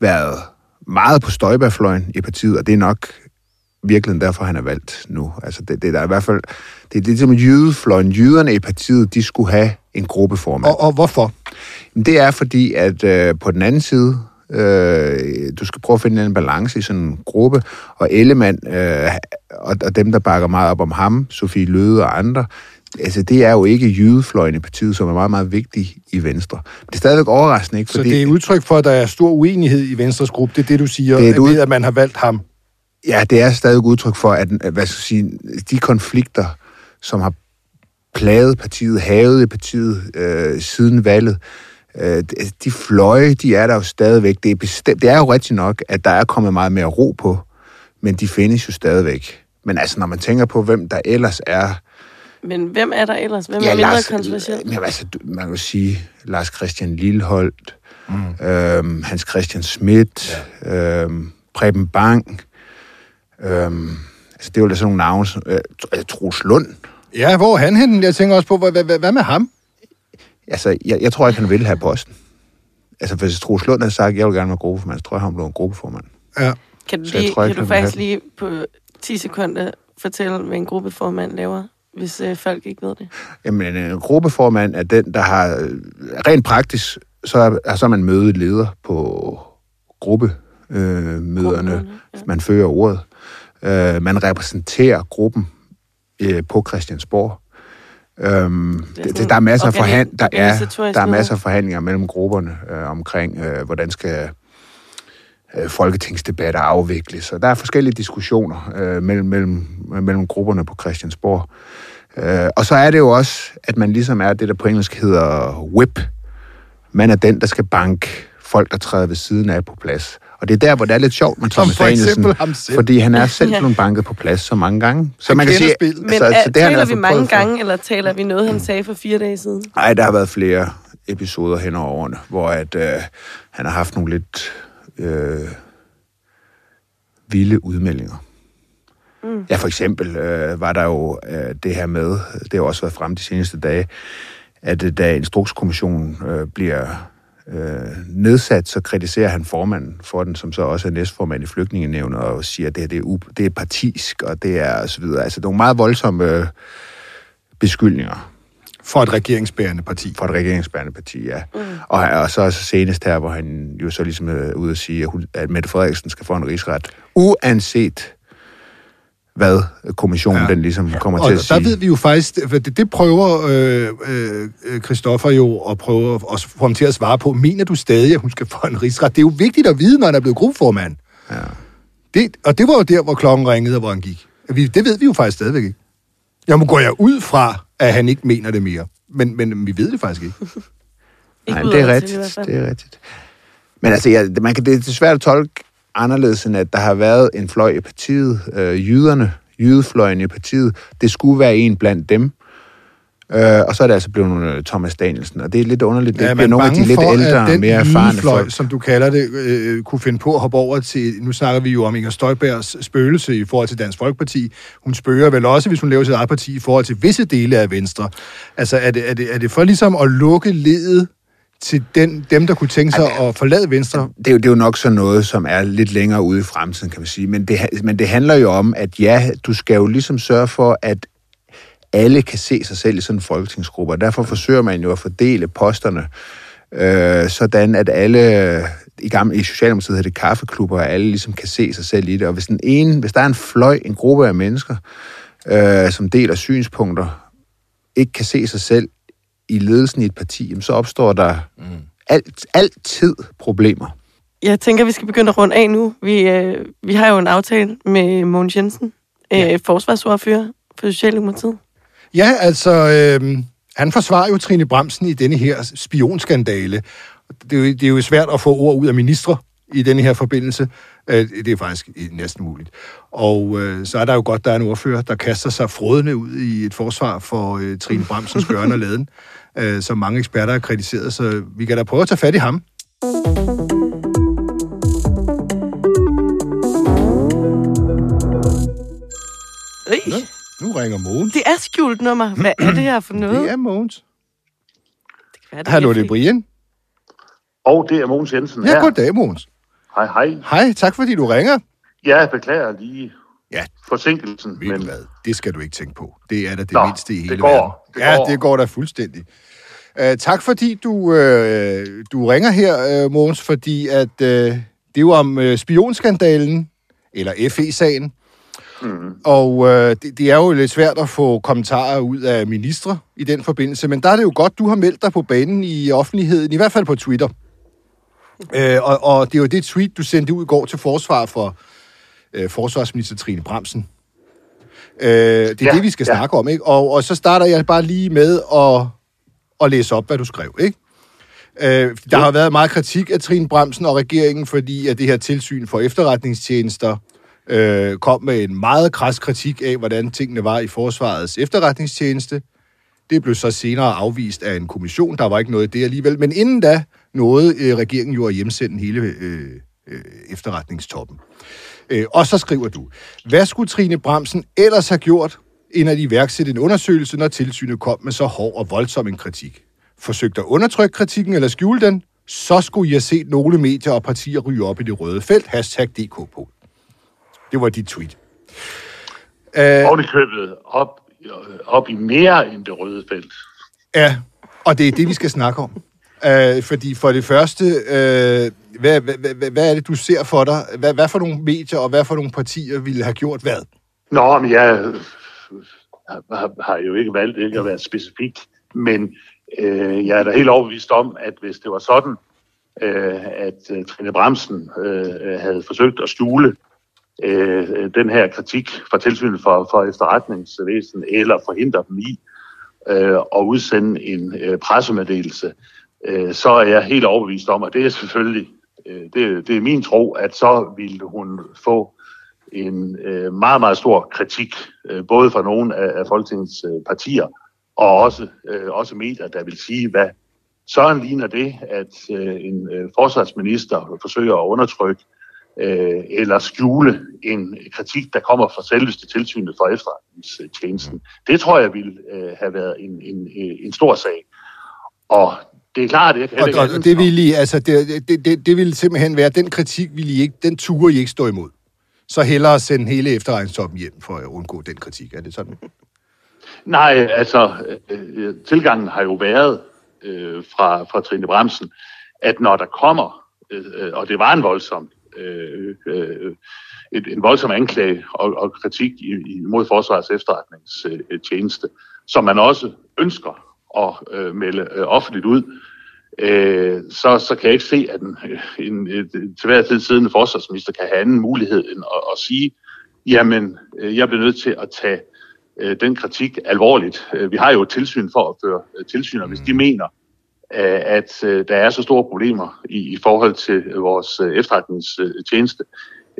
været meget på støjbærfløjen i partiet, og det er nok virkelig derfor, han er valgt nu. Altså, det, det er der i hvert fald... Det er lidt som jydefløjen. Jyderne i partiet, de skulle have en gruppeformand. Og, og hvorfor? Det er fordi, at øh, på den anden side Øh, du skal prøve at finde en balance i sådan en gruppe. Og Ellemann, øh, og, og dem, der bakker meget op om ham, Sofie Løde og andre, altså det er jo ikke jydefløjen i partiet, som er meget, meget vigtig i Venstre. Men det er stadigvæk overraskende, ikke? Så det er udtryk for, at der er stor uenighed i Venstres gruppe. Det er det, du siger, Det er ud- ved, at man har valgt ham. Ja, det er stadig udtryk for, at hvad skal sige, de konflikter, som har plaget partiet, havet i partiet øh, siden valget, øh, de- de fløje, de er der jo stadigvæk. Det er, bestemt, det er jo rigtigt nok, at der er kommet meget mere ro på, men de findes jo stadigvæk. Men altså, når man tænker på, hvem der ellers er... Men hvem er der ellers? Hvem er mindre kontroversiel? Jamen, altså, du- man kan jo sige Lars Christian Lilleholdt, mm. øhm, Hans Christian Schmidt, ja. øhm, Preben Bang. Øhm, altså, det er jo da sådan nogle navne. som- Øh, Tr- Troels Lund. Ja, hvor er han henne? Jeg tænker også på, hvad, hvad, hvad med ham? Altså, jeg, jeg tror ikke, han vil have posten. Altså, hvis Troels Lund havde sagt, at jeg vil gerne være gruppeformand, så tror jeg, han blev en gruppeformand. Ja. Kan du, lige, tror ikke, kan du han vil faktisk lige på 10 sekunder fortælle, hvad en gruppeformand laver, hvis øh, folk ikke ved det? Jamen, en gruppeformand er den, der har... øh, Rent praktisk, så er, så er man mødeleder på gruppemøderne. Øh, møderne. Man fører ordet. Øh, man repræsenterer gruppen øh, på Christiansborg. Øhm, det, det, der er masser af forhand, der er, der er masser af forhandlinger mellem grupperne øh, omkring, øh, hvordan skal øh, folketingsdebatter afvikles. Og der er forskellige diskussioner øh, mellem, mellem, mellem grupperne på Christiansborg. Øh, og så er det jo også, at man ligesom er det, der på engelsk hedder whip. Man er den, der skal banke folk, der træder ved siden af på plads. Og det er der, hvor det er lidt sjovt med Thomas for Danielsen, eksempel ham selv. fordi han er selv [laughs] blevet banket på plads så mange gange. Så Han man kan sige, spillet. Men så, altså, så det taler vi mange gange, eller taler vi noget, han sagde for fire dage siden? Nej, der har været flere episoder hen over årene, hvor at, øh, han har haft nogle lidt øh, vilde udmeldinger. Mm. Ja, for eksempel øh, var der jo øh, det her med, det har også været frem de seneste dage, at øh, da Instrukskommissionen øh, bliver øh, nedsat, så kritiserer han formanden for den, som så også er næstformand i flygtningenævnet, og siger, at det, her, det, er, det er partisk, og det er og så videre. Altså, nogle meget voldsomme øh, beskyldninger For et regeringsbærende parti. for et regeringsbærende parti, ja. Mm. Og, og så også senest her, hvor han jo så ligesom er ude at sige, at, hun, at Mette Frederiksen skal få en rigsret, uanset hvad kommissionen Ja. ja. den ligesom kommer Og til at der sige. ved vi jo faktisk, for det, det prøver øh, øh, Christoffer jo at prøve at også få ham til at svare på. Mener du stadig, at hun skal få en rigsret? Det er jo vigtigt at vide, når han er blevet gruppeformand. Ja. Det, og det var jo der, hvor klokken ringede, og hvor han gik. Vi, det ved vi jo faktisk stadigvæk ikke. Jamen går jeg ud fra, at han ikke mener det mere. Men, men vi ved det faktisk ikke. Ikke Nej, men det er rigtigt. fald. Det er rigtigt. Men altså, ja, det- man kan, det er svært at tolke anderledes, end at der har været en fløj i partiet, øh, jyderne, jydefløjen i partiet. Det skulle være en blandt dem. Øh, og så er det altså blevet nogle Thomas Danielsen, og det er lidt underligt. Det ja, bliver nogle af de lidt for, ældre at den mere erfarne jydefløj, folk. som du kalder det, øh, kunne finde på at hoppe over til... Nu snakker vi jo om Inger Støjbergs spøgelse i forhold til Dansk Folkeparti. Hun spøger vel også, hvis hun laver sit eget parti, i forhold til visse dele af Venstre. Altså, er det, er det, er det for ligesom at lukke ledet til den, dem, der kunne tænke sig at forlade Venstre? det er, jo, det er jo nok sådan noget, som er lidt længere ude i fremtiden, kan man sige. Men det, men det handler jo om, at ja, du skal jo ligesom sørge for, at alle kan se sig selv i sådan en folketingsgruppe, og derfor forsøger man jo at fordele posterne, øh, sådan at alle, i, gamle, i Socialdemokratiet hedder det kaffeklubber, at alle ligesom kan se sig selv i det. Og hvis, den ene, hvis der er en fløj, en gruppe af mennesker, øh, som deler synspunkter, ikke kan se sig selv i ledelsen i et parti, så opstår der mm. alt, altid problemer. Jeg tænker, vi skal begynde at runde af nu. Vi, øh, vi har jo en aftale med Mogens Jensen, øh, ja. forsvarsordfører for Socialdemokratiet. Ja, altså, øh, han forsvarer jo Trine Bremsen i denne her spionskandale. Det er, jo, det er jo svært at få ord ud af ministre i denne her forbindelse. Øh, det er faktisk næsten muligt. Og øh, så er der jo godt, der er en ordfører, der kaster sig frodende ud i et forsvar for øh, Trine Bremsens gørne og laden, øh, som mange eksperter har kritiseret. Så vi kan da prøve at tage fat i ham. Ringer Mogens. det er skjult nummer. Hvad er det her for noget? Det er Mogens. Det kan være, det Hallo, det er Brian. Og det er Mogens Jensen Ja, her. goddag, Mogens. Hej, hej. Hej, tak fordi du ringer. Jeg beklager lige Ja. forsinkelsen, Ved men hvad? Det skal du ikke tænke på. Det er da det Nå, mindste i det hele går. verden. Det ja, går. det går da fuldstændig. Uh, tak fordi du, uh, du ringer her, uh, Mogens, fordi at uh, det er jo om uh, spionskandalen, eller FE-sagen. Mm. Og uh, det, det er jo lidt svært at få kommentarer ud af ministre i den forbindelse, men der er det jo godt, du har meldt dig på banen i offentligheden, i hvert fald på Twitter. Uh, og, og det er jo det tweet, du sendte ud i går til forsvar for uh, forsvarsminister Trine Bremsen. Uh, det er ja, det, vi skal ja. snakke om, ikke? Og, og så starter jeg bare lige med at at læse op, hvad du skrev, ikke? Øh, der har været meget kritik af Trine Bremsen og regeringen, fordi at det her tilsyn for efterretningstjenester øh, kom med en meget kras kritik af, hvordan tingene var i forsvarets efterretningstjeneste. Det blev så senere afvist af en kommission. Der var ikke noget i det alligevel. Men inden da nåede øh, regeringen jo at hjemsende hele øh, øh, efterretningstoppen. Øh, og så skriver du, hvad skulle Trine Bremsen ellers have gjort, end at iværksætte en undersøgelse, når tilsynet kom med så hård og voldsom en kritik. Forsøgte at undertrykke kritikken eller skjule den, så skulle I have set nogle medier og partier ryge op i det røde felt. Hashtag DK på. Det var dit tweet. Uh, og det købet op, op i mere end det røde felt. Ja, og det er det, vi skal snakke om. Uh, fordi for det første, uh, hvad, hvad, hvad, hvad er det, du ser for dig? Hvad, hvad for nogle medier og hvad for nogle partier ville have gjort hvad? Nå, men jeg har, har jo ikke valgt ikke at være specifik, men øh, jeg er da helt overbevist om, at hvis det var sådan, øh, at uh, Trine Bremsen øh, havde forsøgt at skjule øh, den her kritik fra tilsynet for, for efterretningsvæsen, eller forhindre dem i øh, at udsende en øh, pressemeddelelse, øh, så er jeg helt overbevist om, at det er selvfølgelig, øh, det, det er min tro, at så ville hun få en øh, meget, meget stor kritik, øh, både fra nogle af, af Folketingets øh, partier, og også, øh, også medier, der vil sige, hvad så ligner det, at øh, en øh, forsvarsminister forsøger at undertrykke øh, eller skjule en kritik, der kommer fra selveste tilsynet for efterretningstjenesten. Det tror jeg ville øh, have været en, en, en stor sag. Og det er klart, det kan og, og det ville I, altså det, det, det, det ville simpelthen være, den kritik ville I ikke, den ture I ikke stå imod så hellere sende hele efterretningstoppen hjem for at undgå den kritik. Er det sådan? Nej, altså, øh, tilgangen har jo været øh, fra, fra Trine Bremsen, at når der kommer, øh, og det var en voldsom, øh, øh, et, en voldsom anklage og, og kritik imod Forsvarets efterretningstjeneste, som man også ønsker at øh, melde øh, offentligt ud, øh, så, så kan jeg ikke se, at en, en, en til hver tid siddende forsvarsminister kan have anden mulighed end at, at sige, jamen, øh, jeg bliver nødt til at tage øh, den kritik alvorligt. Øh, vi har jo et tilsyn for at føre tilsyn, og hvis de mener, øh, at øh, der er så store problemer i, i forhold til vores øh, efterretningstjeneste,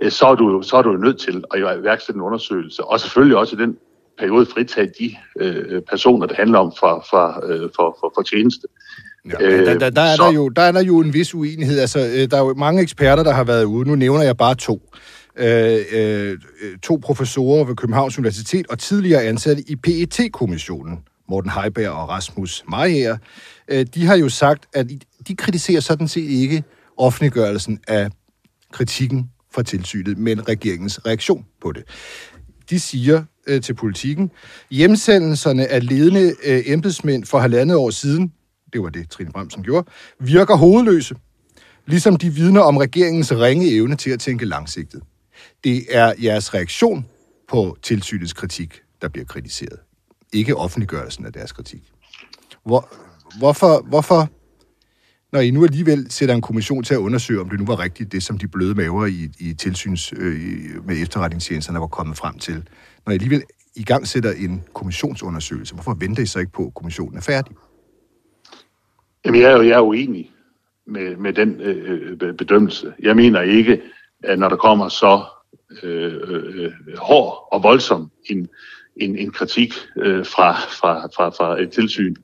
øh, så, er du, så er du nødt til at iværksætte en undersøgelse, og selvfølgelig også i den periode fritage de øh, personer, det handler om for, for, øh, for, for, for tjeneste. Ja, øh, der, der, der, er der, jo, der er der jo en vis uenighed. Altså, øh, der er jo mange eksperter, der har været ude. Nu nævner jeg bare to. Øh, øh, to professorer ved Københavns Universitet og tidligere ansatte i PET-kommissionen, Morten Heiberg og Rasmus Majer, øh, de har jo sagt, at de kritiserer sådan set ikke offentliggørelsen af kritikken fra tilsynet, men regeringens reaktion på det. De siger øh, til politikken, hjemsendelserne af ledende øh, embedsmænd for halvandet år siden det var det, Trine Bremsen gjorde, virker hovedløse, ligesom de vidner om regeringens ringe evne til at tænke langsigtet. Det er jeres reaktion på tilsynets kritik, der bliver kritiseret. Ikke offentliggørelsen af deres kritik. Hvor, hvorfor, hvorfor, når I nu alligevel sætter en kommission til at undersøge, om det nu var rigtigt, det som de bløde maver i, i tilsyns øh, med efterretningstjenesterne var kommet frem til, når I alligevel i gang sætter en kommissionsundersøgelse, hvorfor venter I så ikke på, at kommissionen er færdig? Jamen, jeg er jo, jeg er uenig med, med den øh, øh bedømmelse. Jeg mener ikke, at når der kommer så øh, øh, øh hård og voldsom en, en, en kritik øh, fra, fra, fra, fra et tilsyn,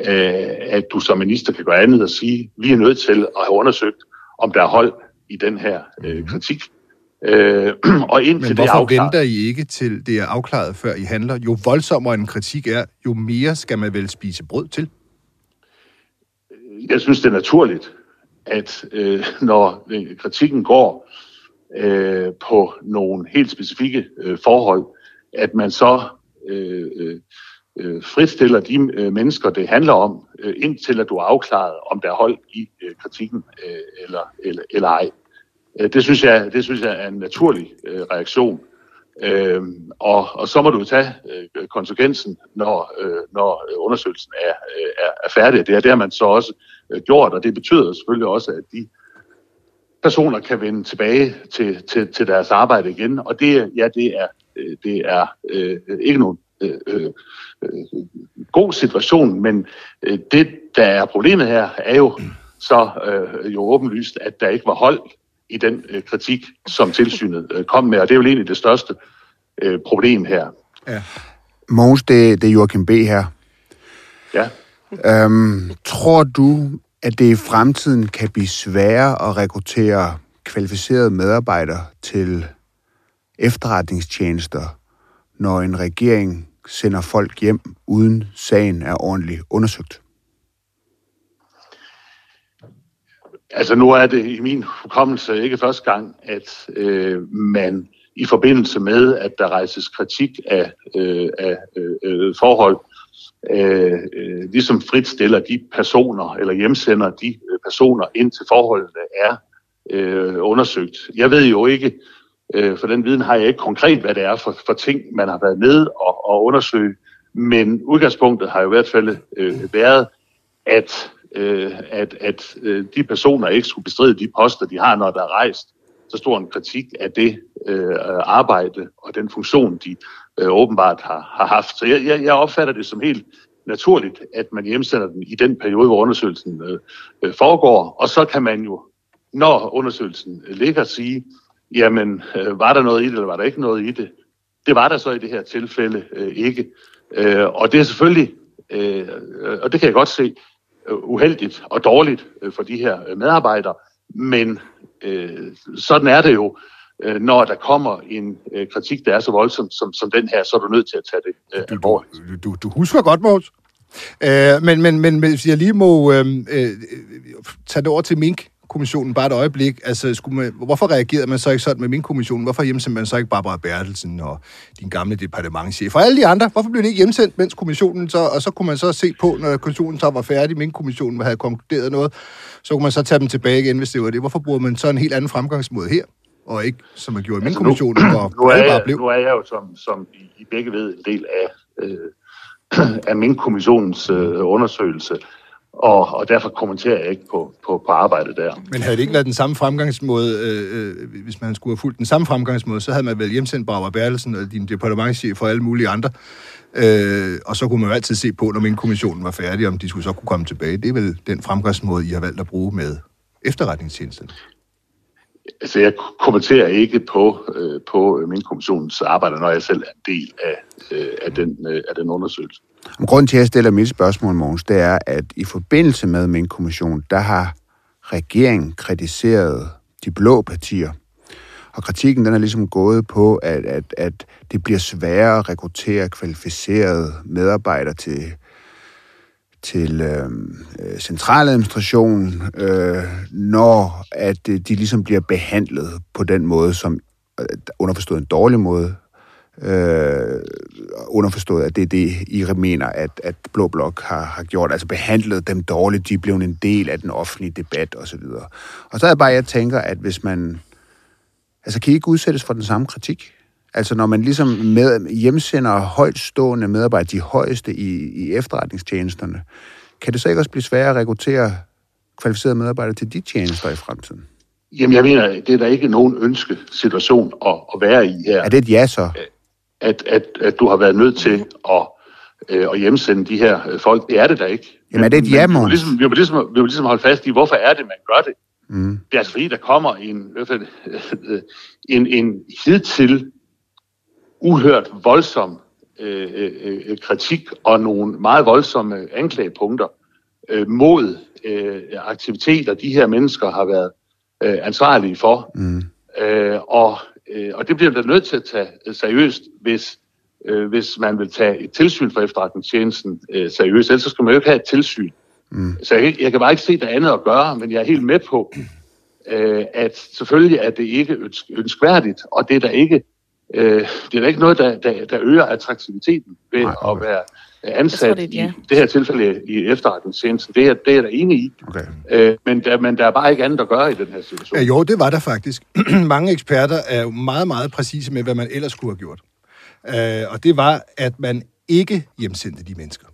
øh, at du som minister kan gøre andet og sige, vi er nødt til at have undersøgt, om der er hold i den her øh, mhm. kritik. Øh, [clears throat] og indtil Men hvorfor det er afklaret, venter I ikke til det er afklaret, før I handler? Jo voldsommere en kritik er, jo mere skal man vel spise brød til? jeg synes, det er naturligt, at øh, [laughs] når kritikken går øh, på nogle helt specifikke øh, forhold, at man så øh, øh, fristiller fritstiller de øh, mennesker, det handler om, øh, indtil at du er afklaret, om der er hold i øh, kritikken øh, eller, eller, eller ej. Øh, det, synes jeg, det synes jeg er en naturlig øh, reaktion. Øh, og, og så må du tage øh, konsekvensen, når, øh, når undersøgelsen er, øh, er, er færdig. Det er det, man så også øh, gjort, og det betyder selvfølgelig også, at de personer kan vende tilbage til, til, til deres arbejde igen. Og det, ja, det er, øh, det er øh, ikke nogen øh, øh, god situation, men øh, det, der er problemet her, er jo så øh, jo åbenlyst, at der ikke var hold i den øh, kritik, som tilsynet øh, kom med, og det er jo egentlig det største øh, problem her. Ja. Mogens, det, det er Joachim B. her. Ja. Øhm, tror du, at det i fremtiden kan blive sværere at rekruttere kvalificerede medarbejdere til efterretningstjenester, når en regering sender folk hjem, uden sagen er ordentligt undersøgt? Altså nu er det i min hukommelse ikke første gang, at øh, man i forbindelse med, at der rejses kritik af, øh, af øh, øh forhold, øh, øh, ligesom fritstiller de personer, eller hjemsender de øh, personer, indtil forholdene er øh, undersøgt. Jeg ved jo ikke, øh, Øh, for den viden har jeg ikke konkret, hvad det er for, for ting, man har været nede og, og undersøge, men udgangspunktet har jo i hvert fald øh, været, at øh, at, at øh, de personer ikke skulle bestride de poster, de har, når der er rejst så stor en kritik af det øh, arbejde og den funktion, de øh, åbenbart har, har haft. Så jeg, jeg, jeg opfatter det som helt naturligt, at man hjemsender den i den periode, hvor undersøgelsen øh, øh foregår, og så kan man jo, når undersøgelsen øh, ligger, sige, jamen, øh, var der noget i det, eller var der ikke noget i det? Det var der så i det her tilfælde øh, ikke. Øh, og det er selvfølgelig, øh, og det kan jeg godt se, Øh, uheldigt og dårligt øh, for de her øh, medarbejdere, men øh, sådan er det jo, øh, når der kommer en øh, kritik, der er så voldsom som, som den her, så er du nødt til at tage det øh, alvorligt. Du, du, du husker godt, Mås. Øh, men, men, men hvis jeg lige må øh, øh, tage det over til Mink, kommissionen bare et øjeblik. Altså, skulle man, hvorfor reagerede man så ikke sådan med min kommission? Hvorfor hjemsendte man så ikke Barbara Bertelsen og din gamle departementchef og alle de andre? Hvorfor blev det ikke hjemsendt, mens kommissionen så, og så kunne man så se på, når kommissionen så var færdig, min kommissionen havde konkluderet noget, så kunne man så tage dem tilbage igen, hvis det var det. Hvorfor bruger man så en helt anden fremgangsmåde her? og ikke som man gjorde i min altså, kommission, hvor nu er, bare blev. Nu er jeg jo, som, som I, I begge ved, en del af, øh, [clears throat] af min kommissionens øh, undersøgelse og, og derfor kommenterer jeg ikke på, på, på arbejdet der. Men havde det ikke været den samme fremgangsmåde, øh, øh, hvis man skulle have fulgt den samme fremgangsmåde, så havde man vel hjemsendt Barbara Bertelsen og din departementchef og alle mulige andre, øh, og så kunne man jo altid se på, når min kommissionen var færdig, om de skulle så kunne komme tilbage. Det er vel den fremgangsmåde, I har valgt at bruge med efterretningstjenesten. Altså, jeg kommenterer ikke på, øh, på min kommissionens arbejde, når jeg selv er en del af, øh, af, den, øh, af den undersøgelse. Grunden til, at jeg stiller mit spørgsmål, Mogens, det er, at i forbindelse med min kommission, der har regeringen kritiseret de blå partier. Og kritikken den er ligesom gået på, at, at, at det bliver sværere at rekruttere kvalificerede medarbejdere til, til øhm, øh, centraladministrationen, øh, når at øh, de ligesom bliver behandlet på den måde, som øh, underforstået en dårlig måde, øh, underforstået, at det er det, I mener, at, at Blå Blok har, har gjort, altså behandlet dem dårligt, de er blevet en del af den offentlige debat osv. Og, og så er det bare, jeg tænker, at hvis man, altså kan I ikke udsættes for den samme kritik? Altså når man ligesom med, hjemsender højt stående medarbejdere, de højeste i, i efterretningstjenesterne, kan det så ikke også blive sværere at rekruttere kvalificerede medarbejdere til de tjenester i fremtiden? Jamen, jeg mener, det er der ikke nogen ønske situation at, at være i her. Er det et ja så? At, at, at du har været nødt til at, øh, at hjemsende de her øh, folk. Det er det da ikke. Jamen er det et ja, Måns? Ligesom, vi, må ligesom, vi må ligesom holde fast i, hvorfor er det, man gør det. Mm. Det er altså fordi, der kommer en, [laughs] en, en hidtil uhørt voldsom øh, øh, øh, kritik og nogle meget voldsomme anklagepunkter øh, mod øh, aktiviteter, de her mennesker har været øh, ansvarlige for. Mm. Øh, og Øh, og det bliver man nødt til at tage øh, seriøst, hvis, øh, hvis man vil tage et tilsyn for efterretningstjenesten øh, seriøst. Ellers skal man jo ikke have et tilsyn. Mm. Så jeg, jeg kan bare ikke se, der andet at gøre, men jeg er helt med på, øh, at selvfølgelig er det ikke ønskværdigt, og det er der ikke, øh, det er der ikke noget, der, der, der øger attraktiviteten ved Nej, okay. at være ansat det er et ja. i det her tilfælde i efterretningstjenesten. Det er, det er jeg da enig i. Okay. Øh, men, der, men der er bare ikke andet at gøre i den her situation. Ja, jo, det var der faktisk. [clears throat] Mange eksperter er jo meget, meget præcise med, hvad man ellers skulle have gjort. Øh, og det var, at man ikke hjemsendte de mennesker.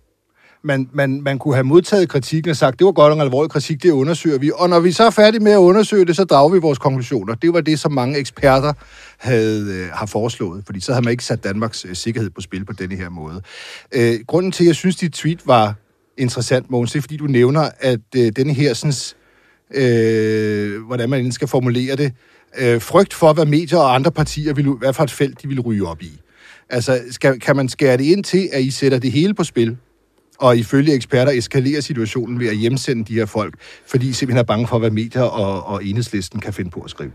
Man, man, man kunne have modtaget kritikken og sagt, det var godt og alvorlig kritik, det undersøger vi. Og når vi så er færdige med at undersøge det, så drager vi vores konklusioner. Det var det, som mange eksperter havde, øh, har foreslået, fordi så havde man ikke sat Danmarks øh, sikkerhed på spil på denne her måde. Øh, grunden til, at jeg synes, dit tweet var interessant, Mogens, det er, fordi du nævner, at øh, denne her sådan, øh, hvordan man skal formulere det, øh, frygt for, hvad medier og andre partier, vil, hvad for et felt de vil ryge op i. Altså, skal, kan man skære det ind til, at I sætter det hele på spil, og ifølge eksperter eskalerer situationen ved at hjemsende de her folk, fordi I simpelthen er bange for, hvad medier og, og enhedslisten kan finde på at skrive?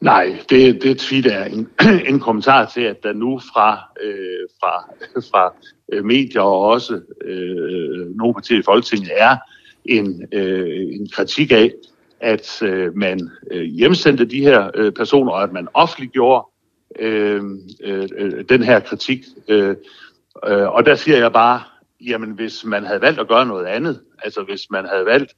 Nej, det, det tweet er en, [clears throat] en kommentar til, at der nu fra, øh, fra, [laughs] fra øh, medier og også øh, nogle partier i Folketinget er en, øh, en kritik af, at øh, man øh, hjemsendte de her øh, personer, og at man offentliggjorde øh, øh, øh den her kritik. Øh, øh, og der siger jeg bare, jamen hvis man havde valgt at gøre noget andet, altså hvis man havde valgt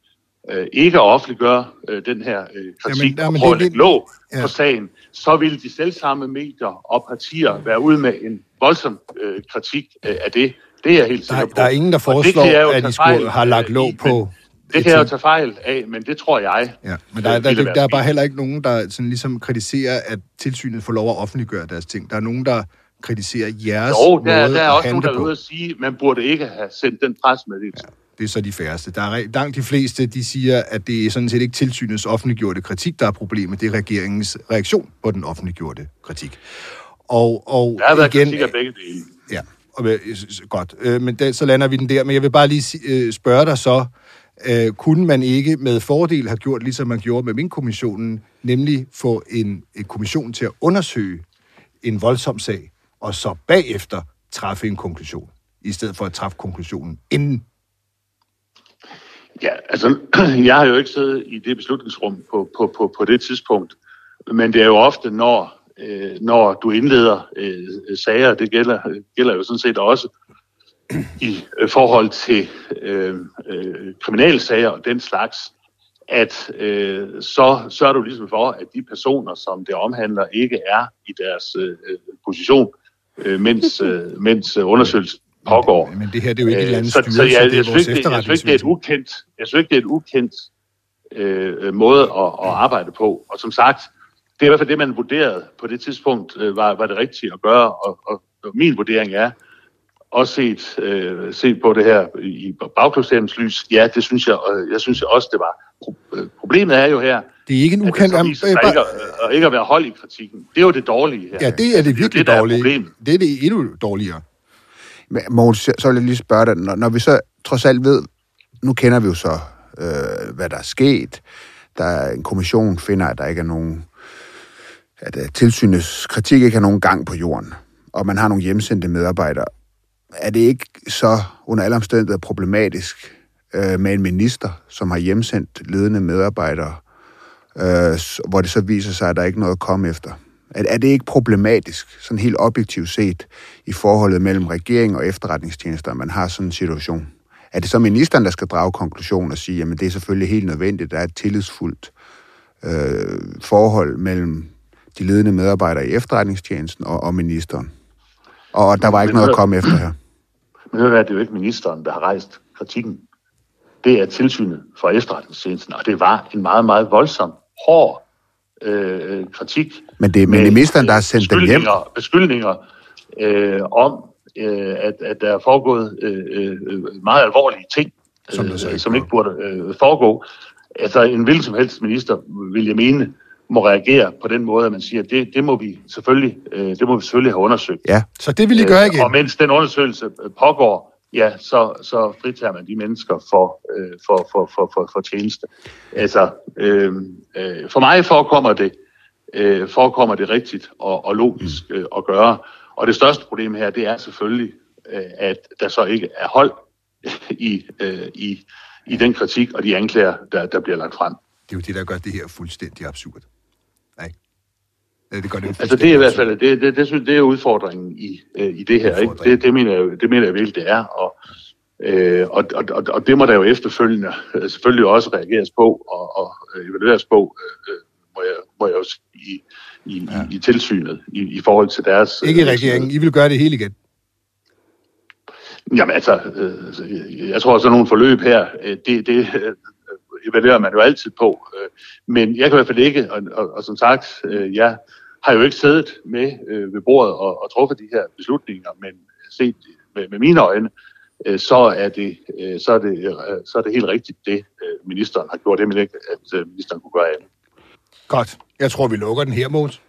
øh, ikke at offentliggøre øh, den her øh, kritik Jamen, jamen, og prøve at det- lægge låg ja. på sagen, så ville de selv samme medier og partier være ude med en voldsom øh, kritik øh, af det. Det er jeg helt Der, sikker er- på. der er ingen, der det foreslår, jo at I skulle have lagt låg på... Det kan jeg jo tage fejl af, men det tror jeg. Ja, men der, der, der, der, er bare heller ikke nogen, der sådan ligesom kritiserer, at tilsynet får lov at offentliggøre deres ting. Der er nogen, der kritiserer jeres Jo, måde der, der er også nogen, der er ude at sige, at man burde ikke have sendt den pressemeddelelse. Det er så de færreste. Der er langt de fleste, de siger, at det er sådan set ikke tilsynets offentliggjorte kritik, der er problemet. Det er regeringens reaktion på den offentliggjorte kritik. Og, og Der har været igen, kritik af begge dele. Ja, og, godt. Øh, men da, så lander vi den der. Men jeg vil bare lige øh, spørge dig så, øh, kunne man ikke med fordel have gjort, ligesom man gjorde med min kommissionen, nemlig få en, en kommission til at undersøge en voldsom sag, og så bagefter træffe en konklusion, i stedet for at træffe konklusionen inden? Ja, altså, [clears throat] jeg har jo ikke siddet i det beslutningsrum på, på, på, på det tidspunkt, men det er jo ofte, når, øh, når du indleder øh, sager, det gælder, gælder jo sådan set også [clears throat] i øh, forhold til øh, øh, kriminalsager og den slags, at øh, så sørger du ligesom for, at de personer, som det omhandler, ikke er i deres øh, øh, position, øh, mens, øh, mens øh, undersøgelsen pågår. Men det her, det er jo ikke et eller andet så, styrelse, så jeg, det er jeg, synes ikke, det, jeg synes ikke, det er et ukendt, jeg synes ikke, det er et ukendt øh, måde at, at arbejde på. Og som sagt, det er i hvert fald det, man vurderede på det tidspunkt, øh, var, var det rigtige at gøre. Og, og, og min vurdering er, også set, øh, set på det her i bagklodstærens lys, ja, det synes jeg, og jeg synes også, det var. Pro- øh, Problemet er jo her, Det er ikke en at ukendt... det så Am- viser øh, ikke, at, at ikke at være hold i kritikken. Det er jo det dårlige her. Ja, det er det virkelig det, er dårlige. problemet. Det er det endnu dårligere. Men Mogens, så så vil jeg lige spørge dig, når, når vi så trods alt ved, nu kender vi jo så, øh, hvad der er sket, der er en kommission finder, at der ikke er nogen, at uh, tilsynets kritik ikke har nogen gang på jorden, og man har nogle hjemsendte medarbejdere. Er det ikke så under alle omstændigheder problematisk øh, med en minister, som har hjemsendt ledende medarbejdere, øh, hvor det så viser sig, at der ikke er noget at komme efter? Er, er det ikke problematisk, sådan helt objektivt set, i forholdet mellem regering og efterretningstjenester, at man har sådan en situation? Er det så ministeren, der skal drage konklusion og sige, at det er selvfølgelig helt nødvendigt, at der er et tillidsfuldt øh, forhold mellem de ledende medarbejdere i efterretningstjenesten og, og ministeren? Og der var ikke Men noget at komme efter her. [clears throat] Men det er jo ikke ministeren, der har rejst kritikken. Det er tilsynet for efterretningstjenesten, og det var en meget, meget voldsom, hård øh, kritik. Men det er det er ministeren, der har sendt dem hjem. beskyldninger, øh, om, øh, at, at der er foregået øh, øh, meget alvorlige ting, Som øh, ikke som ikke burde øh, foregå. Altså en hvilken som helst minister, vil jeg mene, må reagere på den måde, at man siger, at det, det må vi selvfølgelig, øh, det må vi selvfølgelig have undersøgt. Ja, Så det vil I gøre igen. Og mens den undersøgelse øh, pågår, ja, så, så fritager man de mennesker for, øh, for, for, for, for, for tjeneste. Altså, øh, øh, for mig forekommer det, øh, forekommer det rigtigt og, og logisk øh, at gøre. Og det største problem her, det er selvfølgelig, øh, at der så ikke er hold [laughs] i, øh, i, i den kritik og de anklager, der, der bliver lagt frem. Det er jo det, der gør det her fuldstændig absurd. Det gør det Altså det er i hvert fald, det, det, det, synes, det er udfordringen i, øh, i det her. Ikke? Det, det, mener jeg, det mener jeg virkelig, det er. Og, øh, og, og, og, det må der jo efterfølgende øh, selvfølgelig også reageres på og, og øh, evalueres på, øh, må, jeg, må jeg jo i, i, ja. i, tilsynet i, i forhold til deres... Ikke i regeringen. I vil gøre det hele igen. Jamen altså, øh, jeg tror også, at nogle forløb her, øh, det, det evaluerer man jo altid på. Men jeg kan i hvert fald ikke, og, og, og som sagt, jeg har jo ikke siddet med øh, ved bordet og, og truffet de her beslutninger, men set med, med mine øjne, øh, så, er det, øh, så, er det, øh, så er det helt rigtigt, det øh, ministeren har gjort. Det men ikke, at øh, ministeren kunne gøre andet. Godt. Jeg tror, vi lukker den her, Måns.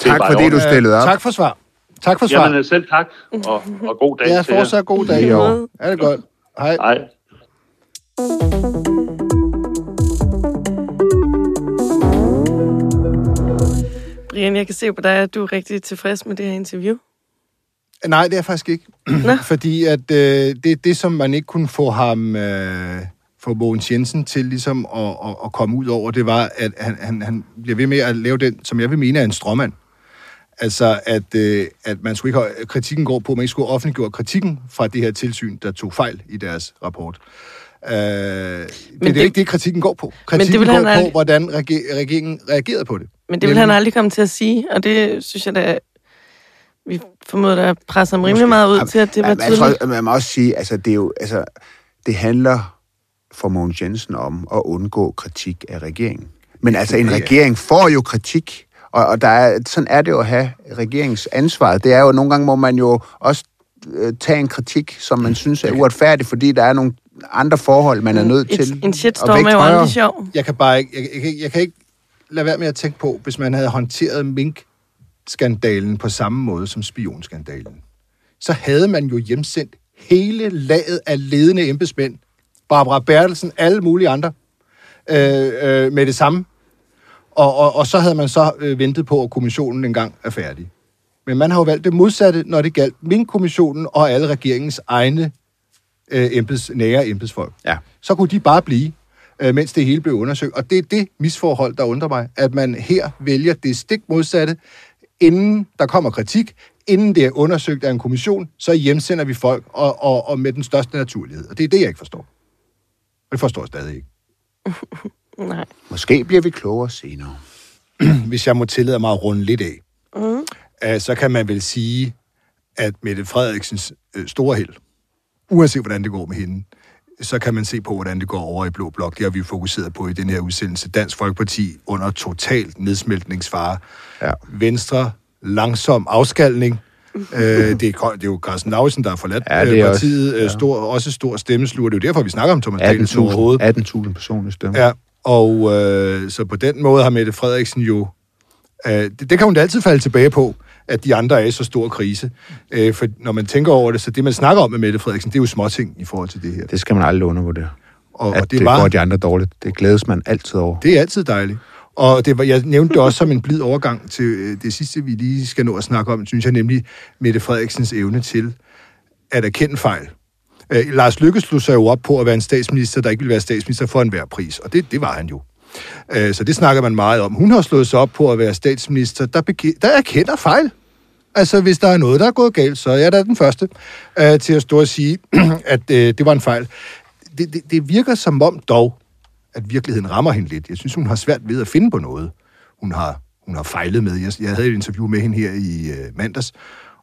Tak, fordi du stillede op. Tak for svar. Tak for svar. Jamen øh, selv tak, og, og god dag Ja, fortsat god dag. Jo. Er det godt. Hej. Hej. Brian, jeg kan se på dig, at du er rigtig tilfreds med det her interview. Nej, det er jeg faktisk ikke. [clears throat] Fordi at øh, det, det, som man ikke kunne få ham, øh, få Mogens Jensen til ligesom at, at, at komme ud over, det var, at han, han, han bliver ved med at lave den, som jeg vil mene er en stråmand. Altså, at, øh, at man skulle ikke have, kritikken går på, at man ikke skulle offentliggøre kritikken fra det her tilsyn, der tog fejl i deres rapport. Øh, det, det er det- ikke det, kritikken går på. Men det Kritikken vil går han på, hvordan rege- regeringen reagerede på det. Men det vil han aldrig komme til at sige, og det synes jeg da... Vi formoder, der presser ham rimelig meget ud til, at det var jeg tydeligt. tror, man må også sige, altså det er jo, altså, det handler for Mogens Jensen om at undgå kritik af regeringen. Men altså, en regering får jo kritik, og, og der er, sådan er det jo at have regeringens ansvar. Det er jo, nogle gange må man jo også øh, tage en kritik, som man synes er uretfærdig, fordi der er nogle andre forhold, man er nødt Et- til en shitstorm er jo aldrig sjov. Jeg kan bare ikke, jeg, jeg, jeg, jeg kan ikke lade være med at tænke på, hvis man havde håndteret mink-skandalen på samme måde som spionskandalen, så havde man jo hjemsendt hele laget af ledende embedsmænd, Barbara Bertelsen, alle mulige andre, øh, øh, med det samme. Og, og, og så havde man så øh, ventet på, at kommissionen engang er færdig. Men man har jo valgt det modsatte, når det galt Mink-kommissionen og alle regeringens egne øh, embeds, nære embedsfolk. Ja. Så kunne de bare blive, øh, mens det hele blev undersøgt. Og det er det misforhold, der undrer mig, at man her vælger det stik modsatte, inden der kommer kritik, inden det er undersøgt af en kommission, så hjemsender vi folk, og, og, og med den største naturlighed. Og det er det, jeg ikke forstår. Og det forstår jeg stadig ikke. [laughs] Nej. Måske bliver vi klogere senere. [clears throat] Hvis jeg må tillade mig at runde lidt af, Mm. øh, så kan man vel sige, at Mette Frederiksens øh, store held, uanset hvordan det går med hende, så kan man se på, hvordan det går over i Blå Blok. Det har vi fokuseret på i den her udsendelse. Dansk Folkeparti under totalt nedsmeltningsfare. Ja. Venstre, langsom afskalning. øh, det, er, det er jo Carsten Lausen, der har forladt Ja, ja, det er partiet. også- Også, stor, også stor stemmesluger. Det er jo derfor, vi snakker om Thomas Danielsen overhovedet. 18.000 18.000 personlige stemmer. Ja, og øh, så på den måde har Mette Frederiksen jo... Øh, det, det kan hun da altid falde tilbage på, at de andre er i så stor krise. Øh, for når man tænker over det, så det, man snakker om med Mette Frederiksen, det er jo småting i forhold til det her. Det skal man aldrig undervurdere. Og, At og det, det, var, går de andre dårligt. Det glædes man altid over. det er altid dejligt. Og det var, jeg nævnte det også som en blid overgang til øh, det sidste, vi lige skal nå at snakke om, synes jeg nemlig Mette Frederiksens evne til at erkende fejl. Øh, Lars Lykke slog sig jo op på at være en statsminister, der ikke ville være statsminister for enhver pris, og det, det var han jo. Øh, så det snakker man meget om. Hun har slået sig op på at være statsminister, der, beke- der erkender fejl. Altså, hvis der er noget, der er gået galt, så er jeg da den første øh, til at stå og sige, [clears throat] at øh, det var en fejl. Det, det, det virker som om dog, at virkeligheden rammer hende lidt. Jeg synes, hun har svært ved at finde på noget, hun har, hun har fejlet med. Jeg, jeg havde et interview med hende her i øh, mandags,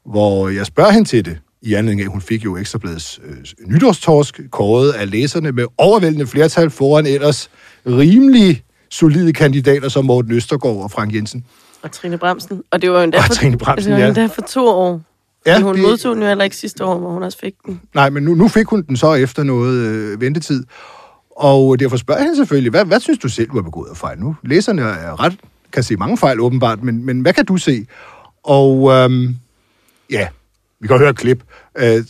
hvor jeg spørger hende til det, i anledning af, at hun fik jo Ekstrabladets øh, nytårstorsk, kåret af læserne med overvældende flertal foran ellers rimelig solide kandidater som Morten Østergaard og Frank Jensen. Og Trine Bremsen. Og det var jo endda, for, Trine Bramsen, det var ja. endda for to år. Ja, Ja, hun det- modtog den jo heller ikke sidste år, hvor hun også fik den. Nej, men nu, nu fik hun den så efter noget øh, ventetid. Og derfor spørger jeg hende selvfølgelig, hvad, hvad synes du selv, du har begået af fejl nu? Læserne er ret, kan se mange fejl åbenbart, men, men hvad kan du se? Og øhm, ja, vi kan høre et klip. Øh,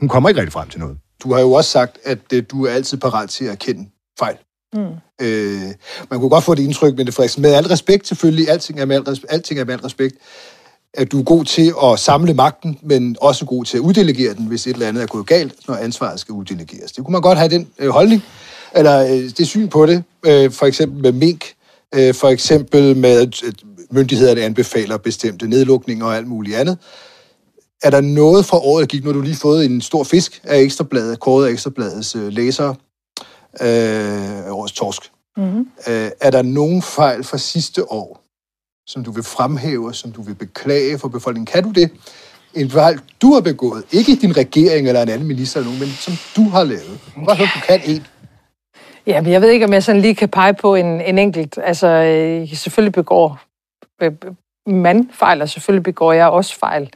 hun kommer ikke rigtig frem til noget. Du har jo også sagt, at øh, du er altid parat til at erkende fejl. Mm. Øh, man kunne godt få det indtryk, men det Frederiksen, med al respekt selvfølgelig, alting er med al, respekt, alting er med al respekt, at du er god til at samle magten, men også god til at uddelegere den, hvis et eller andet er gået galt, når ansvaret skal uddelegeres. Det kunne man godt have den øh, holdning, eller øh, det syn på det, øh, for eksempel med mink, Øh, for eksempel med, at myndighederne anbefaler bestemte nedlukninger og alt muligt andet. Er der noget fra året, der gik, når du lige fået en stor fisk af Ekstrabladet, kåret af Ekstrabladets øh, læsere, øh, årets torsk. Mm-hmm. Øh, er der nogen fejl fra sidste år, som du vil fremhæve, som du vil beklage for befolkningen? Kan du det? En fejl, du har begået, ikke din regering eller en anden minister, eller nogen, men som du har lavet. Bare høre, du kan en. Ja, men jeg ved ikke, om jeg sådan lige kan pege på en, en enkelt. Altså, øh, selvfølgelig begår øh, man fejl, og selvfølgelig begår jeg også fejl.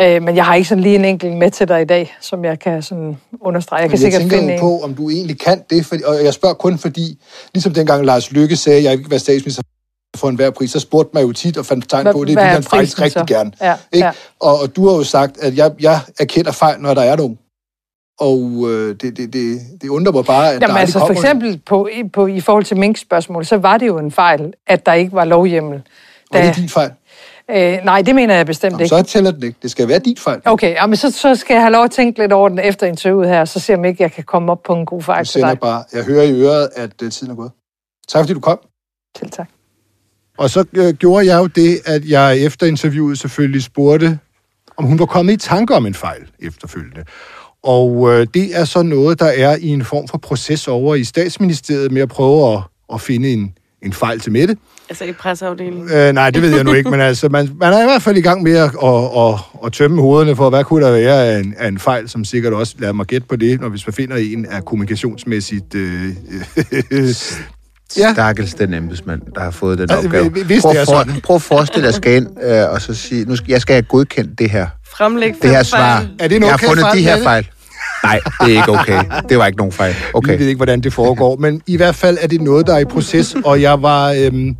Øh, men jeg har ikke sådan lige en enkelt med til dig i dag, som jeg kan sådan understrege. Jeg kan jeg sikkert tænker finde på, om du egentlig kan det, for, og jeg spørger kun fordi, ligesom dengang Lars Lykke sagde, at jeg ikke vil være statsminister for enhver pris, så spurgte man jo tit og fandt tegn på, at det er han faktisk rigtig så? gerne. Ja, ikke? ja. Og, og du har jo sagt, at jeg, jeg erkender fejl, når der er nogen. Og øh, det, det, det, det undrer mig bare, at Jamen der altså for eksempel på, i- på, i forhold til Mink-spørgsmål, så var det jo en fejl, at der ikke var lovhjemmel. Var det din fejl? Øh, nej, det mener jeg bestemt Nå, ikke. så tæller den ikke. Det skal være dit fejl. Okay, ja, men så, så skal jeg have lov at tænke lidt over den efter interviewet her, så ser jeg, ikke jeg kan komme op på en god fejl til dig. bare, jeg hører i øret, at uh, tiden er gået. Tak fordi du kom. Til tak. Og så øh, gjorde jeg jo det, at jeg efter interviewet selvfølgelig spurgte, om hun var kommet i tanke om en fejl efterfølgende. Og øh, det er så noget, der er i en form for proces over i statsministeriet med at prøve at, at finde en, en fejl til Mette. Altså i presseafdelingen. Øh, nej, det ved jeg nu ikke, men altså, man, man er i hvert fald i gang med at, at, at, at tømme hovederne for, hvad kunne der være af en, af en fejl, som sikkert også, lad mig gætte på det, når hvis man finder en af kommunikationsmæssigt... Øh, [laughs] Ja. Stakkels den embedsmand, der har fået den Altså, opgave. hvis prøv, det er for, sådan. prøv at forestille dig at skal ind øh, og så sige, nu skal, jeg skal have godkendt det her. Fremlæg Det her svar. Er det en jeg har okay fundet fejl, de her fejl. Nej, det er ikke okay. Det var ikke nogen fejl. Okay. Jeg ved ikke, hvordan det foregår, men i hvert fald er det noget, der er i proces, og jeg var... Øhm,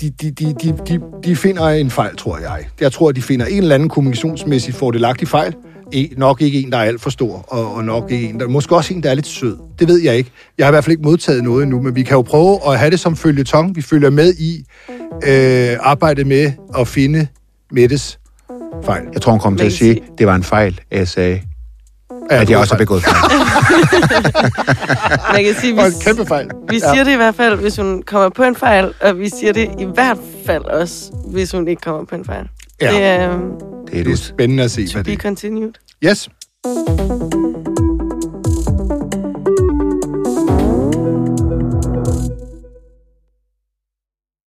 de, de, de, de, de, de finder en fejl, tror jeg. Jeg tror, de finder en eller anden kommunikationsmæssigt fordelagtig fejl. E, nok ikke en, der er alt for stor, og, og nok ikke en, der... Måske også en, der er lidt sød. Det ved jeg ikke. Jeg har i hvert fald ikke modtaget noget endnu, men vi kan jo prøve at have det som følgetong. Vi følger med i øh, arbejdet med at finde Mettes fejl. Jeg tror, hun kom til at sige, det var en fejl, at jeg sagde, Ja, at jeg også har begået fejl. [laughs] Man kan sige, vi, Og en kæmpe fejl. vi siger det i hvert fald, hvis hun kommer på en fejl, og vi siger det i hvert fald også, hvis hun ikke kommer på en fejl. Ja. Det er um, Det er Det er spændende at se, hvad be det continued. er. Yes.